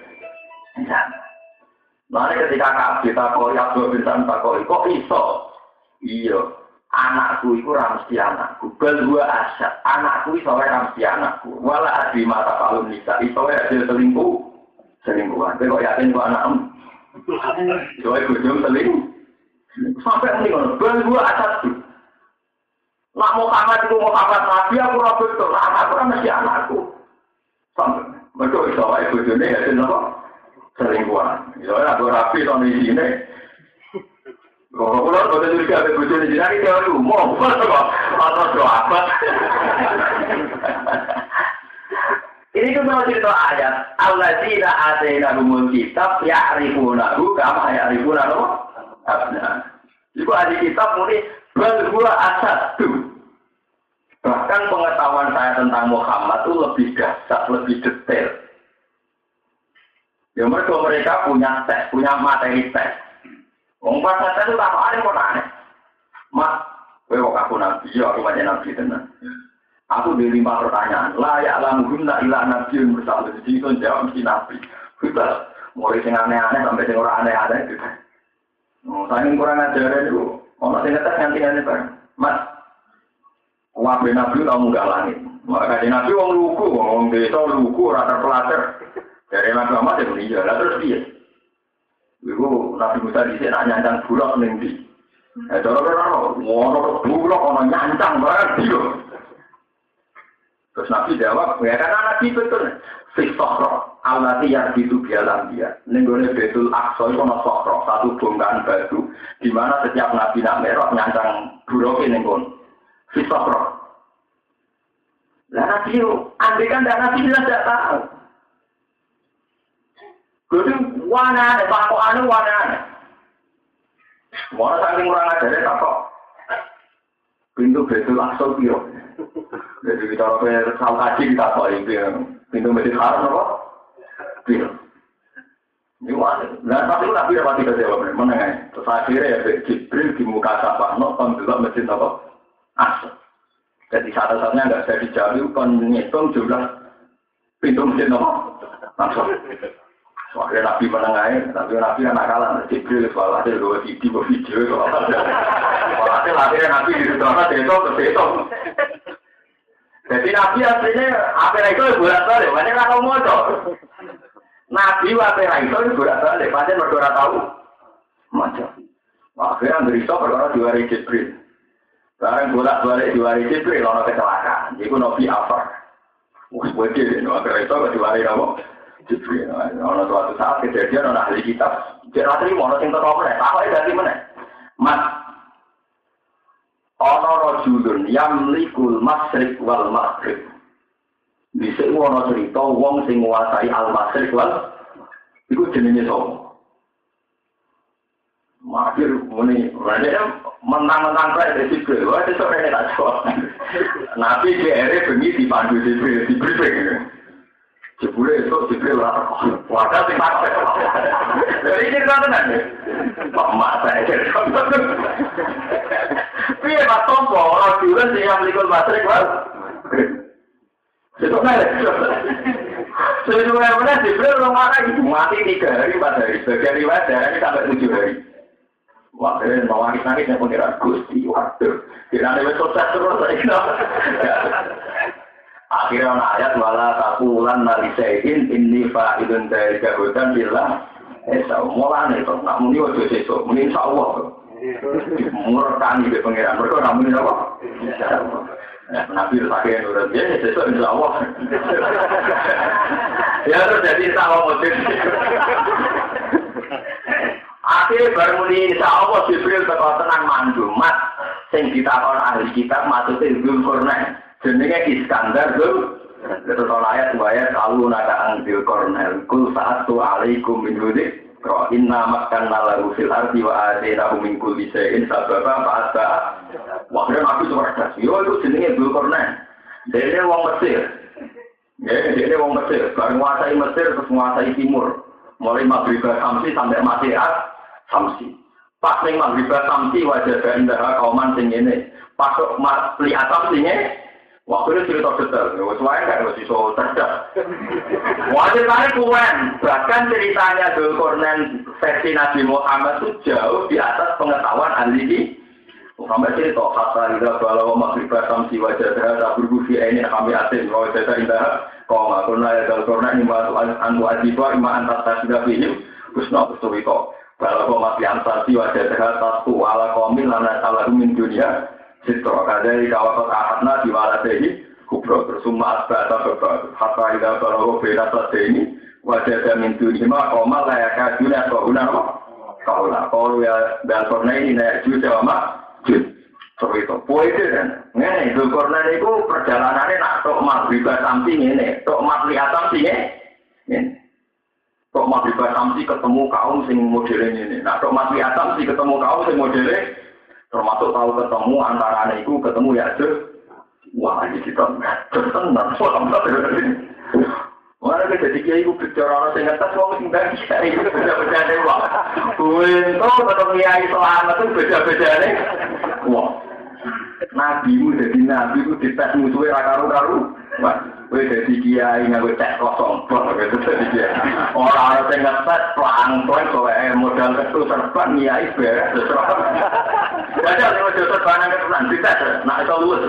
Nah, ketika Kak kita koi Abdul bin koi, kok iso? Iya, anakku itu ramsi anakku. Kedua asyad, anakku itu ramsi anakku. Wala adi mata kalun nisa, itu hasil selingkuh. Selingkuhan. Tapi kok yakin kok anakmu? Coba ibu jom selingkuh. Sampai ini kan, kedua asyad itu. Nak Muhammad itu Muhammad Nabi, aku rabut itu. Nah, anakku kan mesti anakku. Sampai. Betul, iso ibu jomnya hasil apa? Selingkuhan. Iso aku rapi tahun di sini. Kalau itu juga ada bujuk di lu mau kok atau doa apa? Ini kan mau cerita ayat. Allah tidak ada yang ngomong kitab ya arifuna kama ya arifuna lo. Ibu ada kitab muni berdua asat tuh. Bahkan pengetahuan saya tentang Muhammad itu lebih dahsyat, lebih detail. Ya mereka mereka punya tes, punya materi tes. Wong saya itu tak ada kok aneh. Mas, kowe kok aku nabi, ya aku banyak nabi tenan. Aku di lima pertanyaan. Layak lamu guna ilah nabi bersama. Jadi itu jawab mesti nabi. Kita mulai sing aneh-aneh sampai sing orang aneh-aneh gitu. Oh, saya kurang ajar itu. Ono sing ngetes nganti aneh bareng. Mas, wabe nabi kamu gak langit. Maka di nabi wong lugu, wong desa lugu, rata pelajar. Dari nabi Muhammad ya meninggal. Terus dia. Iku Nabi Musa di sini nyancang bulak ning di. Eh cara ora ngono bulak ono nyancang banget yo. Terus Nabi jawab, ya karena Nabi betul. Fisokro, Allah yang itu bialam dia. Nenggone betul akso itu ono sokro, satu bongkahan batu, di mana setiap Nabi nak merah nyancang bulak ini pun. Fisokro. Lah Nabi andai kan Nabi tidak tahu. Jadi wana ada pakok anu wana. Mau saking kurang ajar tak kok. Pintu betul asal piro. Jadi kita orang sal kaji kita kok ini pintu betul haram apa? Piro. Nah, tapi Nabi dapat tidak jawab, mana ya? Terus akhirnya ya Jibril di muka sapa, no, dulu mesin apa? Asal. Jadi satu-satunya nggak bisa dijauhi, kan ngitung jumlah pintu mesin apa? Langsung. Akhirnya Nabi menengahin, tapi Nabi anak kalah, Jibril ada dua video, video soal ada. Soal akhirnya Nabi di sana itu, itu. Jadi Nabi aslinya apa itu bulat balik, banyak nggak mau Nabi wae ra iso bolak balik, pancen mergo ora tau maca. Akhirnya iso perkara diwari Jibril. Barang bolak balik diwari Jibril, ono kecelakaan. Iku Nabi Afar. Wes wedi dene akhirnya iso diwari apa? Ono suatu saat kejadian ono ahli kitab. Jadi ratri ono sing teko meneh, takoke dadi meneh. Mas Ono rojulun yamlikul masrik wal maghrib. Bisa ono cerita wong sing nguasai al-masrik wal iku jenenge sapa? Makir muni, rene menang-menang kae dari Jibril, wah itu rene tak jawab. Nabi GR bengi dipandu Jibril, Jibril Jebule itu Jibril lah, wadah sing tak Jadi cerita tenan. Pak Mak saya cerita. Piye Pak Tompo, orang dulu sing yang melikul masrik wal. Itu kan Sebenarnya benar Jibril belum itu mati tiga hari empat hari. Sebagian riwayat darahnya sampai tujuh hari. Wah, kalian mau nangis nangis yang pengiran gusti, waduh. Kira ada sukses terus saya Akhirnya ayat wala takulan nalisain ini fa'idun dari kehutan bilang Esa mulane itu, nak muni ojo sesuk, muni insya Allah. Murkani ke pengiran, mereka nak muni apa? Nabi pakai nurut ya sesuatu insya Allah. ya terus jadi sama motif. Akhirnya baru muni insya Allah Jibril bakal tenang mandu mat sing ditakon ahli kitab maksudnya Kornel jenenge Iskandar Zul Terus ayat ayat kalau naga angbil Kornel kul saat tu alaikum min hudik Roh inna makan nalahu fil arti wa adena min kulli syai'in sababa fa'asa. Wah, nabi cerdas. Yo itu jenenge Dzulkarnain. Dene wong Mesir. Ya, dene wong Mesir. Bareng menguasai Mesir terus menguasai timur. Mulai Maghrib Samsi sampai Masihat Samsi. Pas ning Maghrib Samsi wajah indah kauman sing ngene. Pas lihat Samsi ngene Waktu itu cerita detail, ya wes wae kan wes iso cerdas. Kali kuen, bahkan ceritanya Dzulkarnain versi Nabi Muhammad itu jauh di atas pengetahuan ahli Muhammad cerita kata ida kalau maghrib basam si wajah dah tak berbusi ini kami asin kalau saya indah. Kau nggak pernah ya Dzulkarnain ima anu adiba ima antar tasbih ini kusna kusawiko. Kalau kau mati antar si wajah dah ala komil lana salah dunia Sitro kadari kawakot ahadna diwalasehi kubro tersumma asba atau bebal hatta ida balawo beda ini wajah jamin dunima koma layak kajunya atau guna kaulah. Kalau ya balkorna ini naik juga sama jud so itu. Poin kan ini korna itu perjalanannya nak tok maghrib samsi ini tok maghrib samsi ini tok maghrib samsi ketemu kaum sing modelnya ini nah tok maghrib samsi ketemu kaum sing modelnya termasuk tahu ketemu antara itu ketemu ya tuh wah ini kita tenang Mana kita jadi kiai itu bicara orang ngetes wong sing bagi kiai itu beda-beda deh wah. Untuk ketemu kiai selamat itu beda-beda deh. Wah. Nabi mu jadi nabi mu dites musuhnya rakaru-karu. Gue jadi kiai nggak gue cek kosong bang gitu jadi kiai. Ngetes pelan-pelan soalnya modal itu serban kiai beres. Jadi kalau modal serban yang ketulan dites, nah itu lulus.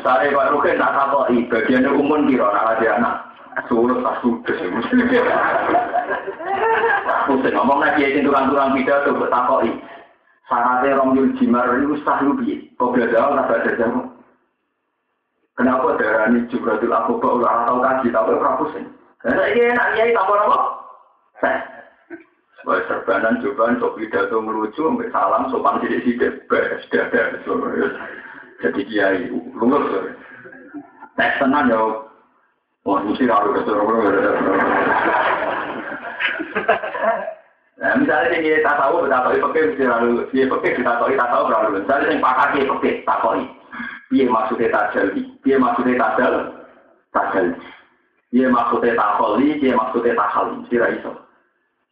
Saya Pak Rukin tak tahu bagiannya umum anak ada anak. Sulut tak sudah sih. Pusing ngomong lagi itu turang-turang pidato buat takoi. Syaratnya rong yul jimar itu sah lupi. Kau belajar tak baca jamu. Kenapa darah ini juga tuh aku tahu kaji tapi orang. Karena ini enak ya tambah apa? Sebagai serbanan cobaan sok pidato melucu, salam sopan sidik-sidik, beres, dadah, jadi kiai lulus tes tenan ya wah mesti kesuruh Nah, misalnya kita tahu betapa itu pakai mesti lalu dia pakai kita tahu kita tahu berlalu. Misalnya yang pakar dia pakai tak tahu. Dia maksudnya tajal, dia maksudnya tajal, tajal. Dia maksudnya takoli, dia maksudnya takali, sira iso.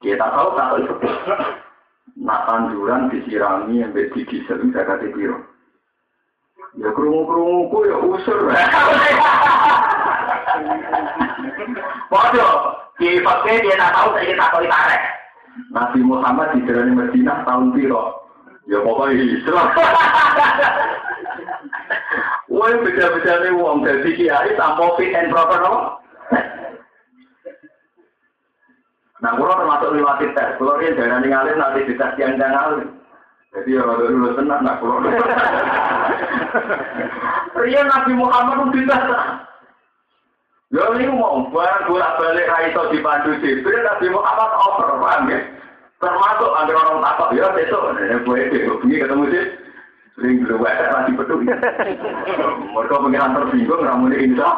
Dia tak tahu itu. Nak tanduran disirami yang bedi disel saya kata biro. Ya kerungu kerungu ya usur. Bodoh, di fakir dia tak tahu saya tak tahu tarik. Nabi Muhammad di jalan Medina tahun biro. Ya pokoknya Islam. Wah beda-beda nih uang dari kiai tanpa fit and proper no. Nah, kalau termasuk lewat tes, kalau dia jangan ninggalin nanti dites yang jangan Jadi ya kalau dulu tenang, nah kalau Ria Nabi Muhammad itu tidak Ya ini mau barang bolak balik raiso di pandu Jibril Nabi Muhammad over, paham ya? Termasuk antara orang takut ya besok, ini gue itu ketemu sih. Sering belum ada lagi betul. Mereka pengiran tersinggung, ramunya insya.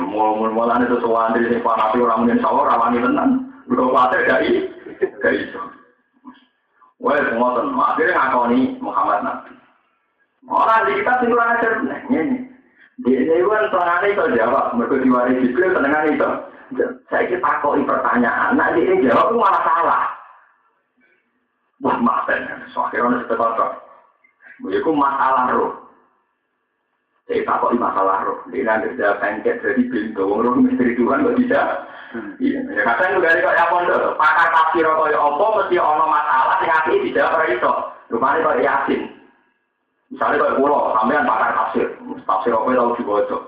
Mulai itu sesuatu dari fanatik orang mungkin sawah rawani tenan. Udah kuatnya dari dari itu. Semua teman. Akhirnya ngakoni Muhammad Nabi. Orang di kita tinggal ajar ini. Di Dewan tengah itu jawab. Mereka diwaris Jibril tengah itu. Saya kita takoi pertanyaan. Nah, ini jawab malah salah. Wah, maafkan. So, akhirnya seperti Iku masalah roh. Saya takut masalah roh. Dia nanti sudah pengket jadi pintu. Wong roh misteri Tuhan kok bisa. Iya. Ya kadang juga kok ya pondok. Pakar tafsir kaya apa mesti ono masalah sing apik dijawab ora iso. Rupane kok yasin. Misalnya kayak pulau, sampean pakar tafsir, tafsir apa tahu dibaca.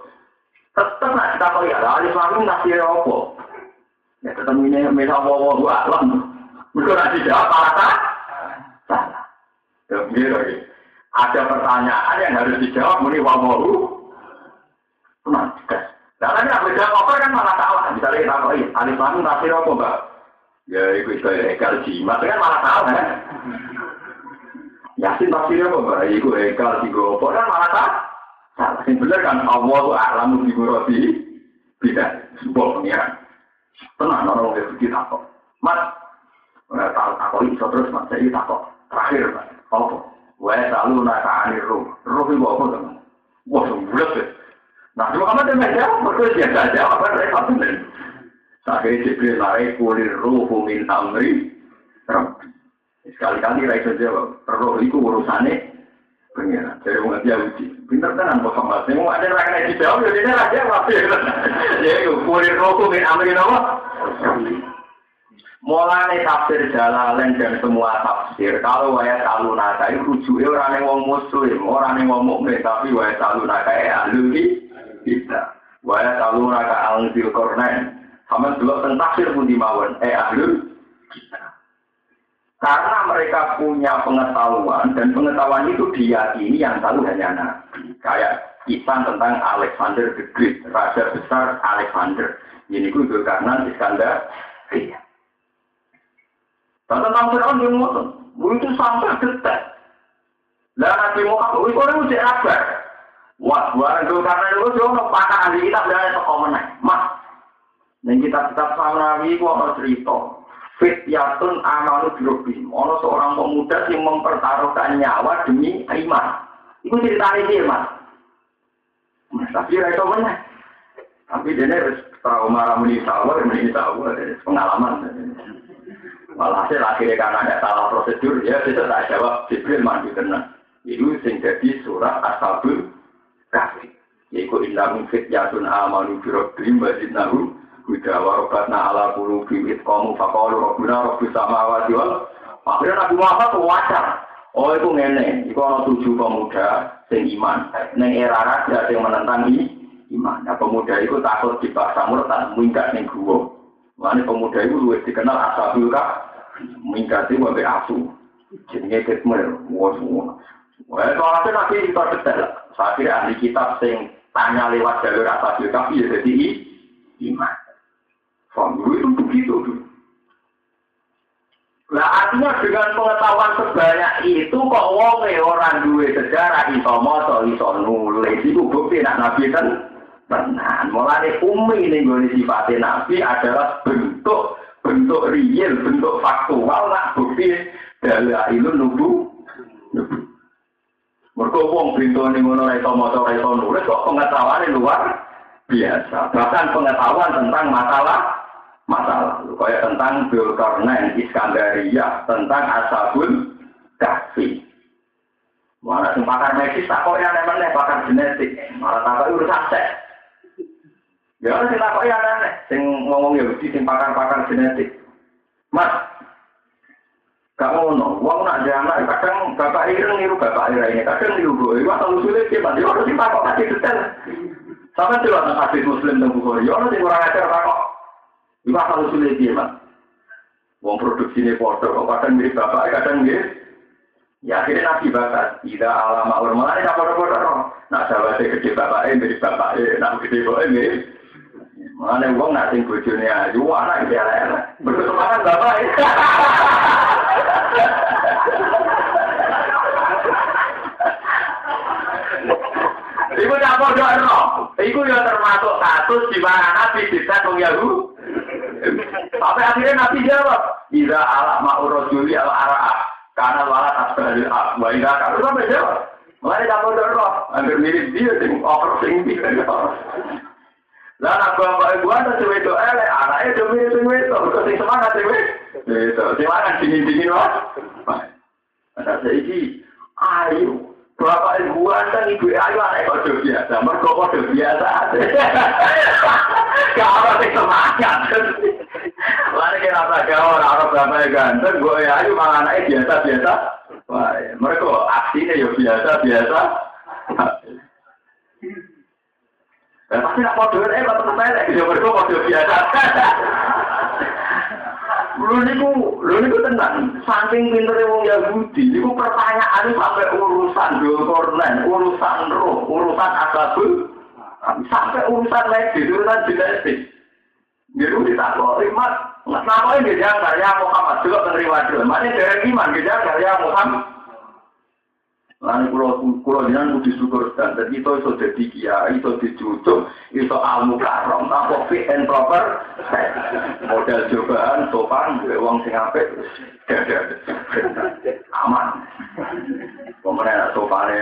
Tetap nak kita kau ya, alif lam tafsir apa? Ya ketemu ini mena wawa alam. Mereka nanti jawab salah. Ya, begini ada pertanyaan yang harus dijawab muni wawahu tenang Nah, kan aku jawab apa kan malah salah. Misalnya kita koi, alif lam tafsir apa mbak? Ya, itu itu ekal jimat kan malah salah kan? Yasin tafsir apa mbak? Itu ekal jigopo kan malah salah. Salah. Yang benar kan Allah itu alamu diguroti tidak sebuah pengiran. Tenang orang yang begitu takut. Mas, nggak tahu takut itu terus mas saya takut. Terakhir, apa? Wa selalu naka anir ruh. Ruh itu apa teman? Wah, sebulat ya. Nah, cuma kamu dia jawab, mereka biasa jawab, apa saya satu nih. Sakit Jibril lari kulir ruh min amri. Sekali-kali Raisa jawab, roh itu urusannya pengiran. Jadi mau dia uji. Pinter tenan Muhammad. Saya mau ada rakyat dijawab, jadi dia rakyat pasti. Jadi kulir ruh min amri apa? Mulai tafsir jalalain dan semua tafsir, kalau waya salu naka itu rujuknya orang yang wong muslim, orang yang wong mukmin, tapi waya salu naka ya ahli kita. Waya salu naka angzil kornen, sama dulu tentang tafsir pun dimawon, eh ahli kita. Karena mereka punya pengetahuan dan pengetahuan itu diyakini yang tahu hanya nabi. Kayak kisah tentang Alexander the Great, raja besar Alexander. Ini itu karena Iskandar. Iya. Dan tentang Fir'aun yang ngotot. Itu sampai detek. Lah Nabi Muhammad, itu orang udah kabar. Wah, barang itu karena itu cuma pakar ahli kitab dan toko meneng. Mas, dan kitab-kitab sama Nabi itu ada cerita. Fityatun amalu birobim. Ada seorang pemuda yang mempertaruhkan nyawa demi iman. Itu cerita ini, Mas. Mas, tapi itu meneng. Tapi dia harus trauma ramuni sawah, ramuni sawah, pengalaman. Malah akhirnya karena ada salah prosedur, ya bisa tak jawab Jibril mandi tenang. Itu sing jadi surat Ashabul Kahfi. Yaitu inna min fityatun amanu bi rabbihim wa zidnahum huda wa rabbatna ala qulubi itqamu faqalu rabbuna rabbus samawati wal Akhirnya Nabi Muhammad wajar. Oh itu ngene, itu ada tujuh pemuda sing iman. Neng era raja yang menentang iman. Nah, pemuda itu takut dipaksa murtad, minggat ning gua. Mana pemuda itu luwes dikenal asabul kah, mingkati wabe asu. Jenenge kitmer, wah semua. Wah, soalnya nanti kita detail. Saya kira ahli kitab sing tanya lewat jalur asabul kah, ya jadi iman. Faham itu begitu dulu. Nah artinya dengan pengetahuan sebanyak itu kok wong orang duwe sejarah iso maca iso nulis itu bukti nak nabi kan tenan. Mulane umi ning gone sifate nabi adalah bentuk bentuk real, bentuk faktual nak bukti dalailun nubu. Mergo wong bintone ngono ora iso maca ora iso nulis kok pengetahuane luar biasa. Bahkan pengetahuan tentang masalah masalah. Kayak tentang Zulkarnain, Iskandaria, tentang Asabul Kahfi. Mana sing medis tak kok yang namanya pakar genetik. Malah tak urusan seks. Ya sing tak kok yang aneh. Sing ngomong Yahudi sing pakar-pakar genetik. Mas, gak ngono. Wong nak jamak kadang bapak ireng niru bapak ireng ini, kadang niru gue. Wah, kalau sulit sih, mas. Orang sing takok kasih detail. Sama sih lah hadis muslim dan bukhari. Orang sing kurang ajar takok. Wah, kalau sulit sih, mas. Wong produksi ini foto, kadang mirip bapak, kadang mirip Ya akhirnya Nabi bakat, tidak alama mana tidak bodoh-bodoh. Nah sahabatnya gede bapaknya, mirip bapaknya, nak gede bapaknya mirip. Mana uang nak sing bojone ayu, anak iki elek. Berkesemangat bapak. Iku tak bodoh no. Iku ya termasuk kasus di mana Nabi bisa wong. Sampai akhirnya Nabi jawab, "Ida ala ma'urajuli al-ara'ah." Karena walat asbahil ak, wa ila karu sampai jawab. Mulai kamu dorong, hampir mirip dia, sing over sing dia. Lah nak bapak ibu anda cewek itu elek, anaknya demi itu cewek itu, bukan si semangat cewek. Itu, semangat dingin dingin mas. Ada lagi, ayo bapak ibu anda ibu ayu anak kau biasa, mereka kau biasa. Kau apa si semangat? Lari ke rasa kau, rasa berapa yang ganteng, gue ayu mana anak biasa biasa. Wah, mereka aksinya yo biasa biasa. Ya pasti nak kode eh bapak saya lagi mereka kode biasa. Lu niku, lu niku tenang. Saking pintere wong Yahudi, niku pertanyaan sampai urusan Dulkornen, urusan roh, urusan asabul, sampai urusan medis, urusan genetik. Jadi ditakut, imat, Kenapa ini jangan ya Muhammad juga menerima dulu. Mana dari iman jangan ya Muhammad. Lalu kulo kulo jangan kudu dan jadi itu itu jadi kia itu dicucuk itu almu karom apa fit and proper. Model cobaan sopan uang sing apik. Aman. Kemudian sopan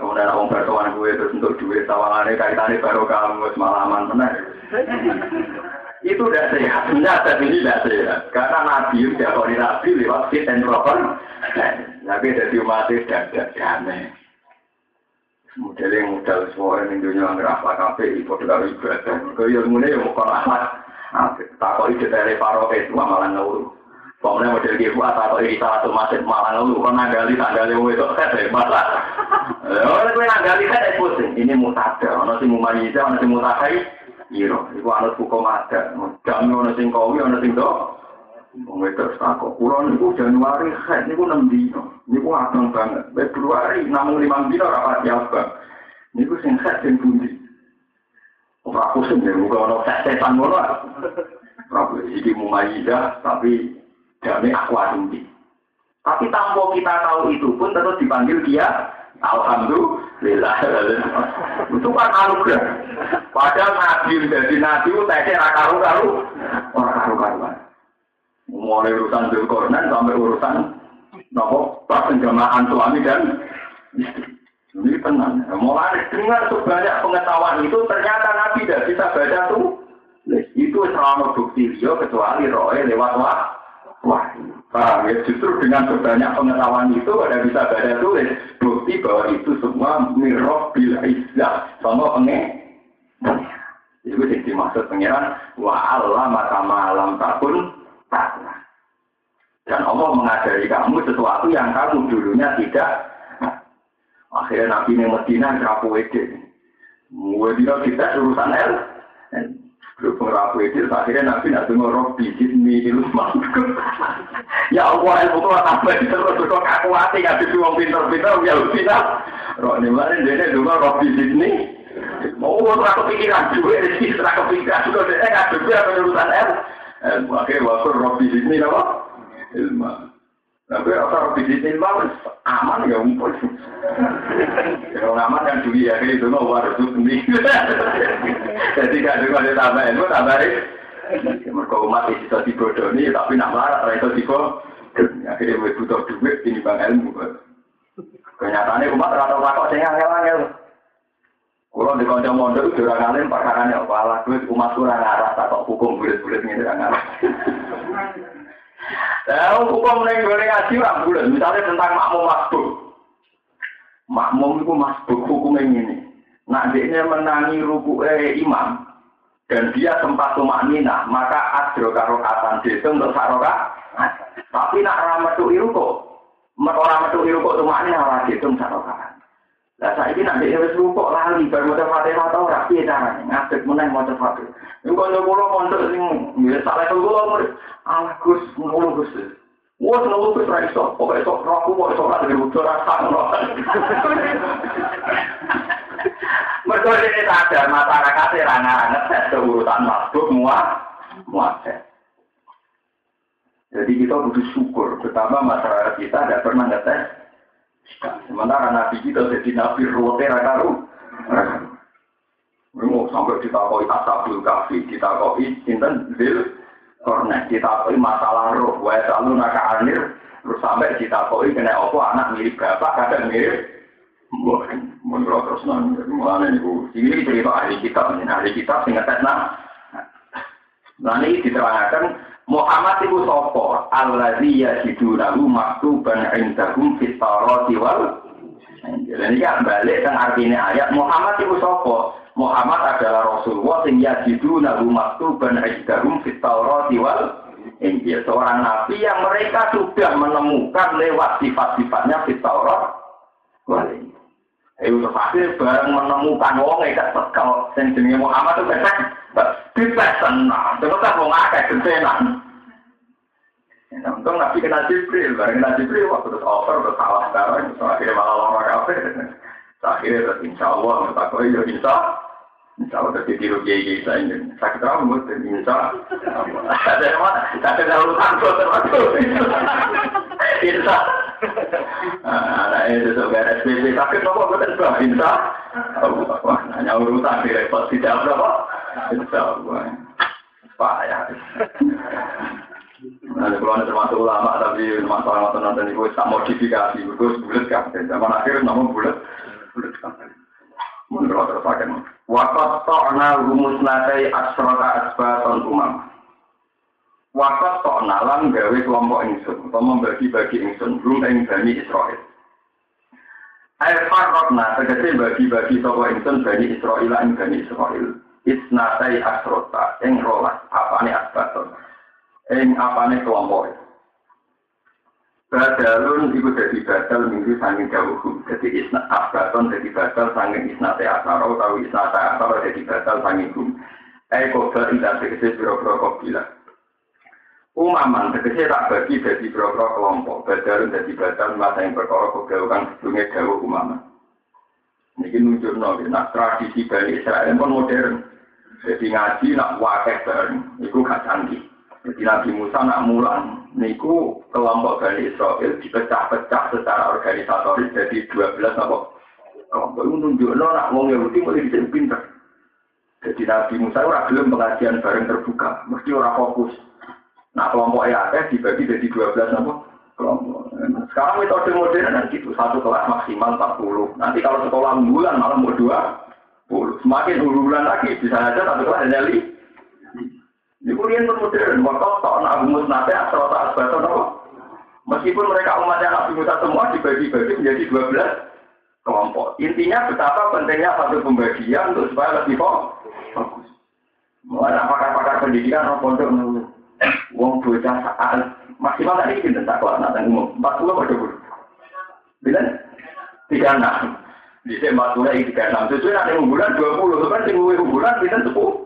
kemudian uang bertuan gue terus untuk duit tawangannya kaitannya baru kamu semalaman benar itu tidak sehat. Tidak, tapi ini tidak sehat. Karena Nabi, diakoni Nabi lewat fit and proper. Nabi jadi umat tidak damai. Modelnya modal semua orang Indonesia yang ngerasa kafe, ibu juga ibadah. Kau yang mulai yang bukan rahmat. Takut itu dari paro itu amalan nuru. Pokoknya model gitu, atau ini salah satu masjid malah nuru. Kau nagali, nagali, itu kan hebat lah. Orang itu nagali kan pusing. Ini mutada, orang si mumayyidah, orang si mutakai. Iro, iku anut hukum adat. Jami ana sing kowi, ana sing do. Wong wedok sako kula niku Januari haid niku 6 dino. Niku ageng banget. Februari namung 5 dino ora pati abang. Niku sing haid sing pundi. Ora pusing ya muga ana setan ngono. Prabu iki mumayyidah tapi jane aku tinggi. Tapi tanpa kita tahu itu pun tetap dipanggil dia Alhamdulillah. Itu kan anugerah. Padahal nabi jadi nabi itu tesnya rakaru karu orang karu karuan. Mulai urusan Zulkarnain sampai urusan nopo pas penjamahan suami dan. Ini tenang. Mulai dengar sebanyak pengetahuan itu ternyata nabi tidak bisa baca tuh. Itu selama bukti dia kecuali roe lewat wah. Wah, paham ya? Justru dengan sebanyak pengetahuan itu ada bisa baca tulis bukti bahwa itu semua mirroh bila izzah sama penge. Itu yang dimaksud pengiran wa Allah maka malam takun taklah. Dan Allah mengajari kamu sesuatu yang kamu dulunya tidak. Akhirnya Nabi Medina kerapu ede. Medina kita urusan el. Berhubung rabu itu, akhirnya Nabi nak dengar roh bijit ilmu Ya Allah, ilmu itu tambah terus kok aku hati nggak bisa uang pinter-pinter, ya pinter. Roh ini mana dia dengar roh bijit ini. Mau orang kepikiran juga, ini setelah kepikiran juga, dia nggak juga urusan el. Akhirnya waktu roh bijit ini apa? Ilmu. Tapi rasa di sini banget aman ya umpul. Kalau aman kan juga ya kayak itu mau harus sendiri. Jadi gak ada tambah ilmu tambah Mereka umat itu bisa dibodoni tapi nak marah itu tiba. Akhirnya butuh duit ini bang ilmu. Kenyataannya umat rata-rata kok saya angel-angel. Kalau di konco mondok itu orang alim perkara nih apa lah gue umat kurang arah tak hukum bulat-bulat ini orang arah. Nah, hukum nih gue ngaji orang bulat. Misalnya tentang makmum masbuk. Makmum itu masbuk hukum ini. Nah, dia menangi ruku eh, imam dan dia sempat tumak nina, maka adro karokatan itu untuk saroka. Tapi nak ramatu iruko, orang metu iruko tumak nina ora itu saroka. Lah saiki nek dhewe wis rukuk lali bar maca Fatihah ta ora piye carane ngadeg meneh maca Fatihah. Iku kanca kula mondok sing ya sak level kula murid. Alah Gus ngono Gus. Wes ngono Gus ra iso, pokoke iso roku kok iso ora dirujuk ora sakno. Mergo ini sadar masyarakat ora ngetes urutan mabuk muat muat. Jadi kita butuh syukur, betapa masyarakat kita tidak pernah ngetes Sementara Nabi kita jadi Nabi rote rakaru. Mau sampai ditakoi asabul kafi, ditakoi sinten zil kornet, ditakoi masalah roh, wae selalu naka anir, terus sampai ditakoi kena opo anak mirip bapak, kadang mirip Menurut terus nang, mulane niku. Ini cerita ahli kitab, ahli kitab sing ngetes nah. Nah ini diterangkan Muhammad itu sopo? Alladzi yajidunahu maktuban indahum fit tawrati wal Jadi kan balik kan artinya ayat Muhammad itu sopo? Muhammad adalah Rasulullah sing yajidunahu maktuban indahum fit tawrati wal Injil. Seorang nabi yang mereka sudah menemukan lewat sifat-sifatnya fit Taurat Itu pasti bareng menemukan wong ikat tekel sing jenenge Muhammad itu pesek dipes tenang. Terus tak wong akeh gentenan. Nah, untung Nabi kena Jibril, bareng kena Jibril, waktu terus over, terus salah sekarang, terus akhirnya malah lama kafe. Akhirnya terus insya Allah, aku, ya insya Insya Ditiru kiai kiai saya ini. Sakit rambut, insya Allah. Ada yang mana? Ada yang urusan tuh termasuk. Insya Anak itu sebagai SPP sakit apa betul bah insya. Hanya urusan direpot tidak berapa. Insya Allah. Payah. Nah, kalau ada termasuk ulama tapi masalah nonton nonton itu tak modifikasi, itu bulat kan. Zaman akhir namun bulat, bulat kan. Wakat to'na rumus nakai asrota asbaton umam. Wakat to'na lan gawe kelompok ingsun, atau membagi-bagi ingsun, belum ing Bani Israel. Air farrotna, tegesi bagi-bagi toko ingsun Bani Israel ing Bani Israel. Isnatai asrota, ing rolas, apa ini asbaton ing apane kelompok Badalun iku dadi badal minggu sanging jauhum. Jadi isna abbaton dadi badal sanging isnate asaro atau isnate asaro dadi badal sanging hum. Eh kobra tidak tegese biro-biro. Umaman tegese tak bagi dadi biro-biro kelompok. Badalun dadi badal masa yang perkara kobra kang sedungnya jauh umaman. Ini nunjuk nabi. Nah tradisi Bani Israel pun modern. Jadi ngaji nak wakil bareng. Itu gak canggih. Jadi Nabi Musa nak mulang, niku kelompok Bani Israel dipecah-pecah secara organisatoris jadi 12 apa? Kelompok itu nunjukno nak wong Yahudi mulai bisa pinter. Jadi Nabi Musa ora gelem pengajian bareng terbuka, mesti ora fokus. Nah kelompok EAT dibagi jadi 12 apa? Kelompok. Sekarang metode modern kan gitu, satu kelas maksimal 40. Nanti kalau sekolah bulan malah mau 20. Semakin bulan lagi bisa aja satu kelas hanya 5. Ini kuliah modern, waktu tak Nabi Musa nanti asal tak asbatan apa? Meskipun mereka umatnya Nabi Musa semua dibagi-bagi menjadi 12 kelompok. Intinya betapa pentingnya satu pembagian untuk supaya lebih fokus. Mulai pakar-pakar pendidikan orang pondok nunggu. Wong bocah saat maksimal tadi kita tak kelas nanti umum empat puluh atau dua Bila tiga enam. Di sini empat puluh tiga enam. Sesuai nanti unggulan dua puluh tinggal unggulan kita sepuluh.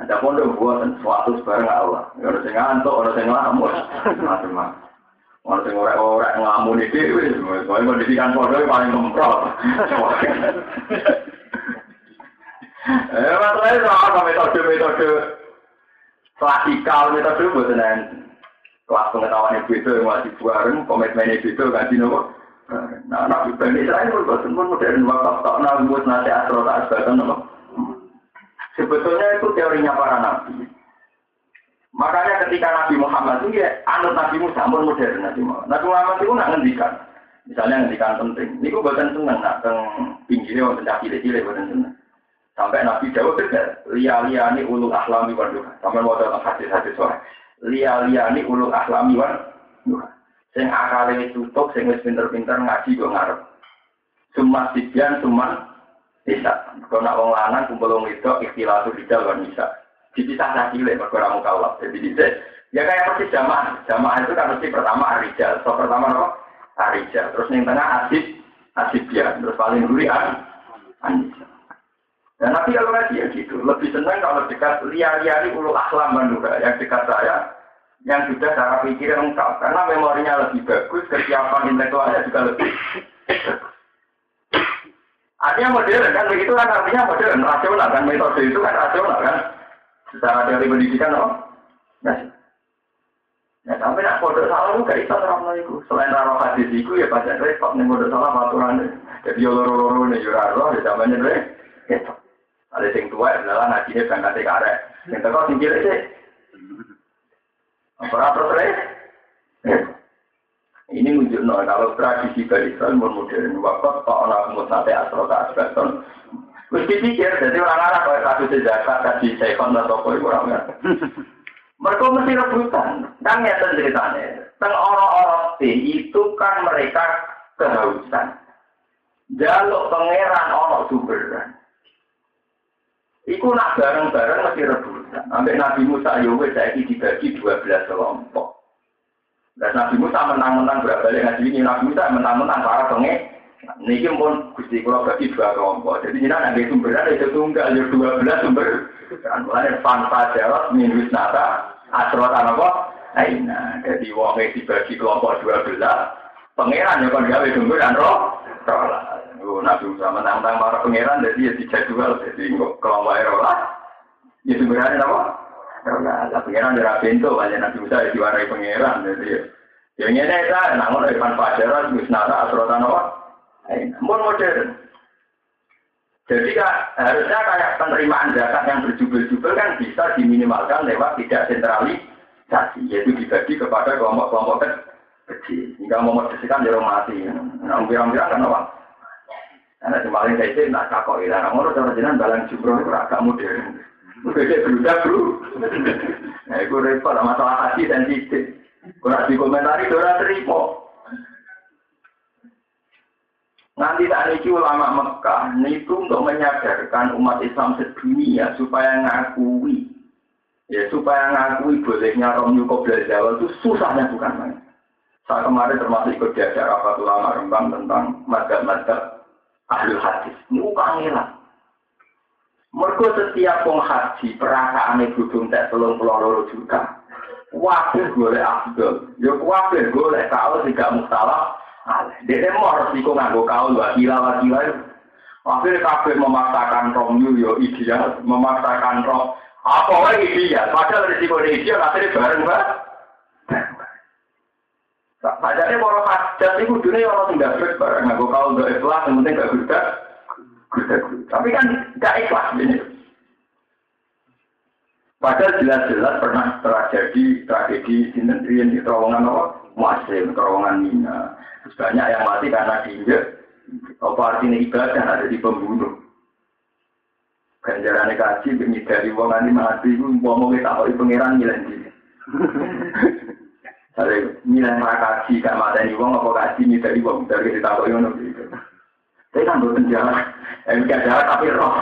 Ada pondok buatan suatu sebarang Allah. Ya, orang sing ngantuk, orang sing ngelamun, macam-macam. Orang sing orang-orang ngelamun itu, soalnya pendidikan pondok paling memprot. Eh, masalahnya sama metode-metode klasikal, metode buatan kelas pengetahuan itu itu yang masih bareng, komitmen itu kan nopo. Nah, nabi Bani Israel pun buatan modern, waktu tak nabut nasi asro tak asbatan nopo. Sebetulnya itu teorinya para nabi. Makanya ketika Nabi Muhammad itu ya anut Nabi Musa pun modern Nabi Muhammad. Nabi Muhammad itu nak ngendikan. Misalnya ngendikan penting. Ini gue buatan seneng nak teng pinggirnya buatan cak cilik cilik buatan seneng. Sampai Nabi Dawud benar, lia-liani ulul ahlami wan duha. Sampai mau dalam hadis-hadis soal. Lia-liani ulul ahlami wan duha. Sing akale tutup, wis pinter-pinter ngaji go ngarep. Summa sibian, summa bisa. Kalau nak wong lanang kumpul wong itu ikhtilatu rijal wan bisa. Dipisah lagi mukallaf. Jadi bisa ya kayak persis jamaah. Jamaah itu kan mesti pertama arijal. So pertama apa? Arijal. Terus yang tengah asib, asibia. Terus paling duri an, anisa. Dan kalau ngaji ya gitu, lebih senang kalau dekat liar-liari ulu akhlam manduga, yang dekat saya, yang sudah cara pikir lengkap, karena memorinya lebih bagus, kesiapan intelektualnya juga lebih Artinya modern kan begitu kan artinya modern, rasional kan metode itu kan rasional kan, secara teori pendidikan oh, nah, Ya sampai nak kode salah lu gak itu. Selain raro hadis itu ya baca repot nih kode salah aturan Jadi loro-loro nih juraro ya zamannya repot. Ada yang tua adalah najinya berangkat karek. Yang teko sing cilik sih. Apa terus re? Ini menunjukkan kalau tradisi Bali Israel modern, waktu kok orang musnate asal tak asbeton. Terus dipikir, jadi orang-orang kalau kasus zakat tadi sekon atau apa orang Mereka mesti rebutan. Kan nyata ceritanya. Teng orang-orang itu kan mereka kehausan. Jaluk pangeran orang sumberan. Iku nak bareng-bareng mesti rebutan. Sampai Nabi Musa Yowe ya saya dibagi 12 kelompok. Dan Nabi Musa menang-menang kali ngaji ini. Nabi Musa menang-menang para penge. Niki pun Gusti kula bagi dua kelompok. Jadi ini ada sumberan itu tunggal ya 12 sumber. Kan mulai fanfa jawab minus nata asrot apa? Aina. Jadi wong dibagi kelompok 12. Pangeran ya kon gawe sumberan roh. Roh Oh, Nabi Musa menang-menang para pangeran, jadi ya dijadwal, jadi kelompok Erolah. Ya sebenarnya apa? Erolah, lah pangeran dari pintu, banyak Nabi Musa ya diwarai pangeran, jadi ya. Ya ini saya, namun Ivan Fajaran, Wisnara, Asrotan apa? Namun modern. Jadi kak, harusnya kayak penerimaan zakat yang berjubel-jubel kan bisa diminimalkan lewat tidak sentralisasi, yaitu dibagi kepada kelompok-kelompok kecil. Hingga memodifikasikan jero mati. Nah, umpira-umpira kan apa? Karena kemarin saya itu nak kakok ilah, ngono cara jenengan balang jumroh itu agak modern. Beda berudah bro. Nah itu repot, masalah hati sensitif. Kurang dikomentari, orang terima. Nanti tak ini ulama Mekah itu untuk menyadarkan umat Islam sedunia supaya ngakui, ya supaya ngakui bolehnya Romyu Qobla Jawa itu susahnya bukan main. Saya kemarin termasuk ikut diajar apa ulama Rembang tentang madhab-madhab ahli hadis. Ini kangelan. Mereka setiap wong haji perasaan budung tak telung loro juta. Wakil boleh abdul. Ya wakil boleh kau tidak mustalah. Dia mau resiko nganggo kau wakila wakila. Wakil kabeh memaksakan romyu yo ideal, memaksakan rom. Apa lagi ideal? Padahal risiko ideal akhirnya bareng bareng. Sajane para hajat iku dunia orang tidak baik barang nganggo kau untuk ikhlas yang penting gak gudeg. Tapi kan tidak ikhlas ini. Padahal jelas-jelas pernah terjadi tragedi di negeri di terowongan apa? Masih terowongan Mina. Terus banyak yang mati karena diinjek. Apa artinya ibadah ada di pembunuh. Ganjaran kaji dari wong nanti mati, wong mau kita pangeran ngilang Ada nilai kaji gak mata ini wong apa kaji nih dari wong dari kita ngono gitu. Saya kan bukan jalan, eh gak jalan tapi roh.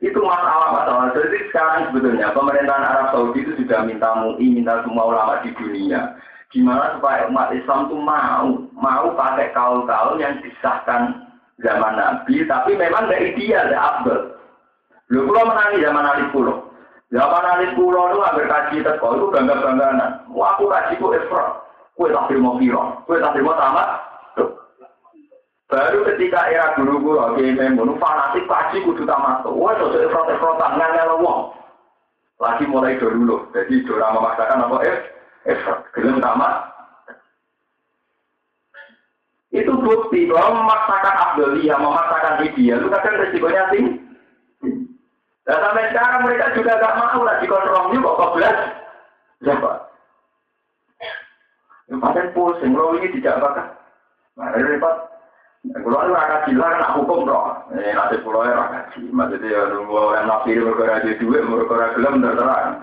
itu masalah masalah. Jadi sekarang sebetulnya pemerintahan Arab Saudi itu sudah minta MUI, minta semua ulama di dunia. Gimana supaya umat Islam itu mau mau pakai kaul-kaul yang disahkan zaman Nabi, tapi memang gak ideal, gak abdul. Lu pulau menangi zaman Ali Pulau. Zaman alit pulau itu hampir kaji teko, itu bangga-bangganan. Wah, aku kaji ku ifrat. Kue tak terima kira, kue tak terima tamat. Baru ketika era guru-guru, oke, memang fanatik kaji kudu tamat. Wah, itu ifrat-ifratan, ngangel wong. Lagi mulai dulu, jadi dora memaksakan apa if, ifrat, gelem tamat. Itu bukti bahwa memaksakan abduliyah, memaksakan ideal, itu kadang resikonya tinggi. Dan sampai sekarang mereka juga gak mau lagi kontrol juga kok belas. Siapa? Yang paling pusing, lo ini tidak bakal. Nah, repot. Kalau lu akan bilang nak hukum Ini nanti pulau ya ngaji. Maksudnya ya nunggu orang nafsir bergerak di duit, bergerak gelem terserah.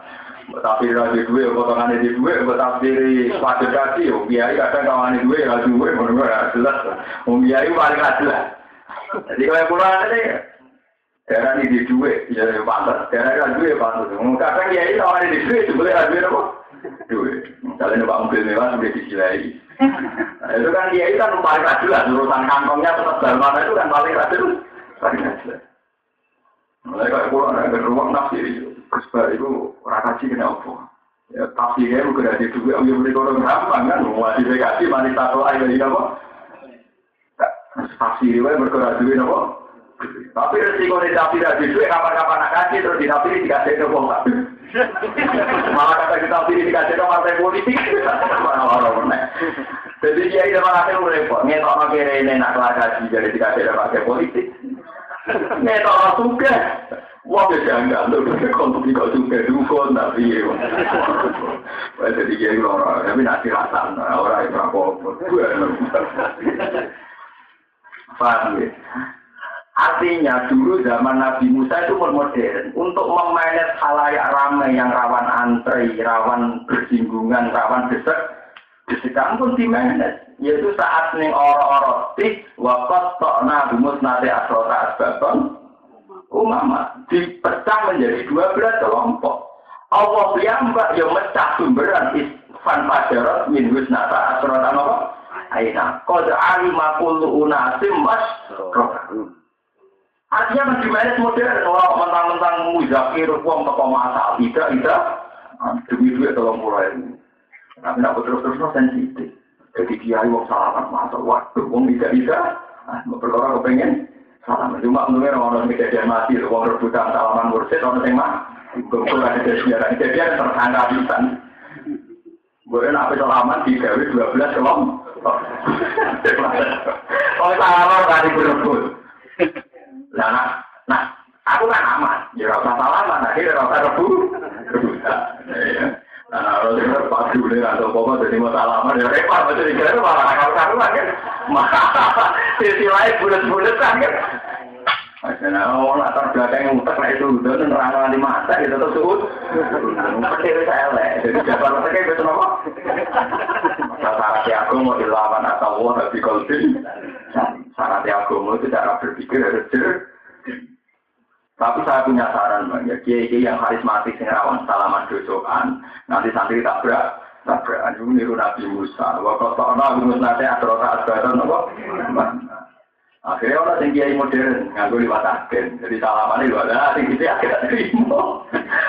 Tapi raja duit, potongan di duit, tapi sepatu kaki, biaya kadang kawan di duit, raja duit, menurut jelas. Biaya paling jelas. Jadi kalau pulau ini, daerah ini di duit, ya pantas. Daerah ini duit pantas. Kadang kiai kawan di duit, boleh raja apa? Duit. Misalnya numpak mobil mewah sudah disilai. Nah, itu kan kiai kan paling jelas. Urusan kantongnya tetap dalam itu kan paling jelas. Paling jelas. Mulai kalau pulau ada ruang nafsir itu. Kusbar itu rakaji kena apa? Ya tafsirnya bukan ada dua, yang beli orang gampang kan, wajib dikasih mandi satu air lagi apa? Tafsirnya bergerak duit apa? Tapi resiko di tafsir ada duit, kapan-kapan kasih terus di tafsir dikasih ke bawah. Malah kata kita tafsir dikasih ke partai politik, Jadi dia itu malah itu repot, ngetok nak kira ini nak kelakasi jadi dikasih ke partai politik. Ngetok suka. Wah, biasa enggak, lu bisa kontuk juga juga dukun, tapi jadi dia orang, tapi nanti rasa, orang yang apa-apa. Paham ya? Artinya dulu zaman Nabi Musa itu modern untuk memanage halayak ramai yang rawan antri, rawan bersinggungan, rawan desak, desekan pun dimanage. Yaitu saat ning orang-orang tik, wakat tokna bumus nate asrota asbaton, umama dipecah menjadi dua belas kelompok. Allah piyambak yang mecah sumberan isfan pajarot min husnata asrot apa? Aina. Kode alima kullu unasim mas. Artinya kan gimana modern orang mentang-mentang muzakir uang toko masal tidak tidak demi duit tolong mulai ini. Tapi nak terus-terus sensitif. Jadi kiai wong salaman masuk waktu wong tidak bisa. Nah, perkara kepengen Salam cuma mungkin orang kejadian mati, orang rebutan salaman mursid, orang yang mah, kumpul ada kejadian, kejadian tersangka pisan. Boleh nabi salaman di dua belas kelompok. Oh salaman tadi berebut. Nah, nah, nah, aku kan aman, ya rasa salaman, akhirnya rasa rebutan. Nah, kalau dengar pas dulu atau apa jadi salaman ya repot, jadi kira malah akal karuan kan. Sisi lain bulat-bulat kan. Karena orang latar belakang yang utak itu udah nerang di mata gitu terus sebut. Kecil saya leh. Jadi jawaban mereka itu apa? Syarat aku mau dilawan atau wah tapi kolbin. Syarat aku mau itu cara berpikir harus Tapi saya punya saran bang ya, kiai yang karismatik sing rawan salaman dosokan, nanti santri tabrak, tabrak, itu niru Nabi Musa. Waktu tak nabi Musa nanti asrota asbatan apa? Akhirnya orang yang kiai modern, nganggo liwat agen. Jadi salaman itu ada, yang gitu akhirnya terima.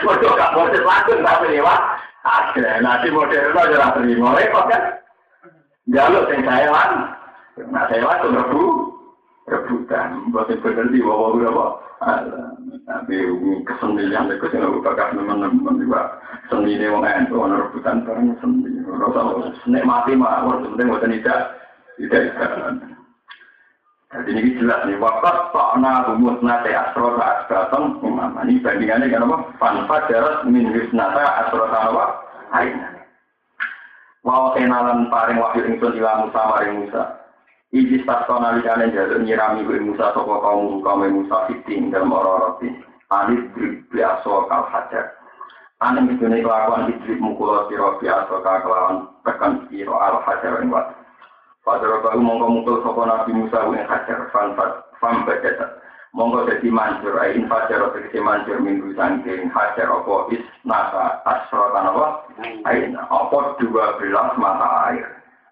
Waduh, gak modern langsung, tapi lewat agen. Nanti modern itu aja terima, repot kan? Jaluk yang saya lan. Nah, saya langsung rebu, rebutan. Buat yang bener di bawah berapa? Tapi kesenian itu sih nggak bakal teman-teman juga seni ini mau itu orang rebutan barang seni. Rasa nikmati mah, orang penting buat tidak tidak. Jadi ini jelas nih, wakas takna rumus nate asrota asratam umama. Ini bandingannya kan apa? Fanfa jarat min wisnata asrota apa? Aina. Wawa kenalan paring wahyu ingsun ila Musa maring Musa. Iji stasto nalikane jalur nyirami gue Musa soko kaum kaum Musa fitin dalam orang-orang Alif drip biaso kal hajar. Aneh itu nih kelakuan idrip mukul siro kelawan tekan siro al hajar yang Padahal baru mongko mukul sopo Nabi Musa yang hajar fan fam Mongko jadi mancur, ain fajar atau kesi mancur minggu sangking hajar opo is nasa asrotan apa? Ain opo dua belas mata air.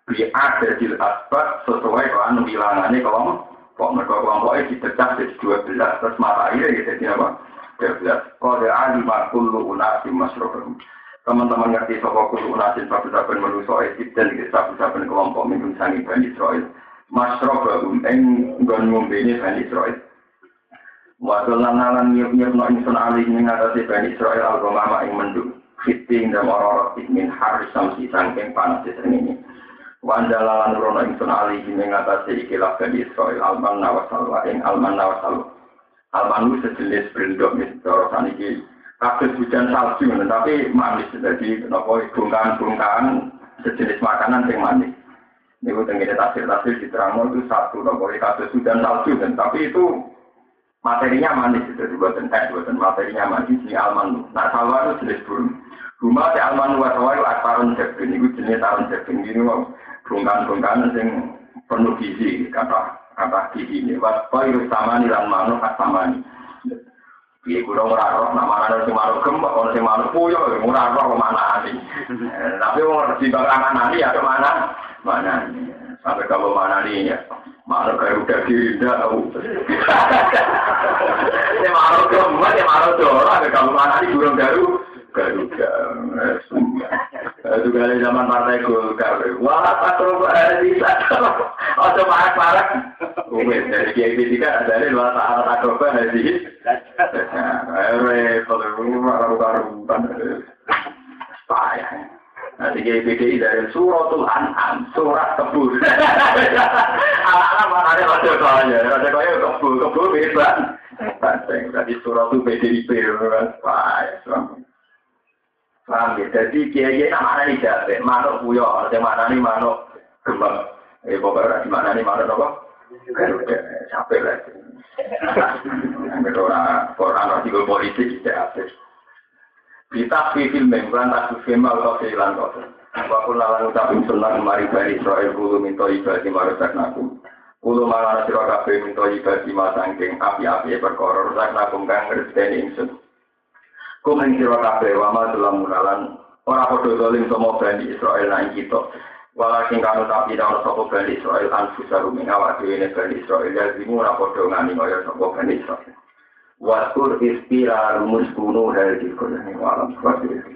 Bi ada jil asbat sesuai dengan bilangannya kalau kok mereka kelompoknya dipecah jadi dua belas terus mata air ya jadi apa? Dua belas. Kode alimah kullu unasi masrohum teman-teman ngerti sopo kudu unasin sabu-saben menuso dan sabu-saben kelompok minum sangi Bani Israel. Masro bagum eng nggon ngombe ini Bani Israel. Wadul nanalan nyup-nyup no insun alih mengatasi Bani Israel al-gomama ing mendung. Fiting dan orang-orang min haris samsi sangking panas di ini. Wandalalan rono insun alih mengatasi ikilah Bani Israel alman nawasalwa ing alman nawasalwa. Alman itu sejenis berindok misalnya kasus hujan salju, tapi manis. Jadi, nopo bungkaan-bungkaan sejenis makanan yang manis. Ini tenggine tafsir-tafsir di terang itu satu, nopo kasus hujan salju, dan tapi itu Materinya manis itu dibuatan es, buatan materinya manis ini almanu. Nah sawa itu jenis burung. Rumah si almanu wa sawa itu aktarun jabin, itu jenis tarun jabin ini mau bungkan-bungkan yang penuh gizi kata kata gizi ini. Waspa itu sama nih lan manu sama nih. Iya, gue ora roh, nama ana sing manuk gembok, ana sing manuk puyo, ora roh mana nih. Tapi orang di bang mana nih, ada mana? Mana nih? Sampai kalau mana nih ya? Mana kayak udah tidak tahu. Ini malu gembok, ya malu dorong, ada kalau mana nih burung garu. Garuda, itu kali zaman partai Golkar. Wah, patro bisa. Oh, parak-parak. Umit dari Kiai Tiga ada di luar saat agoba haji. Repot, karu-karuan. Payah. Nanti Kiai dari suratul an'am, surat kebun. Anak-anak ada raja kaya, raja kaya kebun, kebun bebas. Jadi suratul PDIP, payah. Paham ya? Jadi kiai nama ini jabe, manuk puyo, yang mana nih manuk kembang. Eh pokoknya di mana nih manuk apa? Garuda, capek lah. Orang orang tiga politik tidak habis. Kita film bukan tak film atau film kau. Waktu nalar ucapin sunnah kemari bani Israel bulu minta ibadah marusak naku. Kulo malah sira kabeh minta ibadah masangking api-api perkara rusak nakum kang ngerteni ingsun. Kumen sira kabeh wa ma dalam munalan ora padha zalim sama Bani Israel nang kita. Walakin kanu tapi ora sapa Bani Israel anfusa ruming awak dhewe ne Bani Israel ya zimu ora padha ngani kaya sapa Bani Israel. Waskur ispira rumus kuno dari dikono alam seperti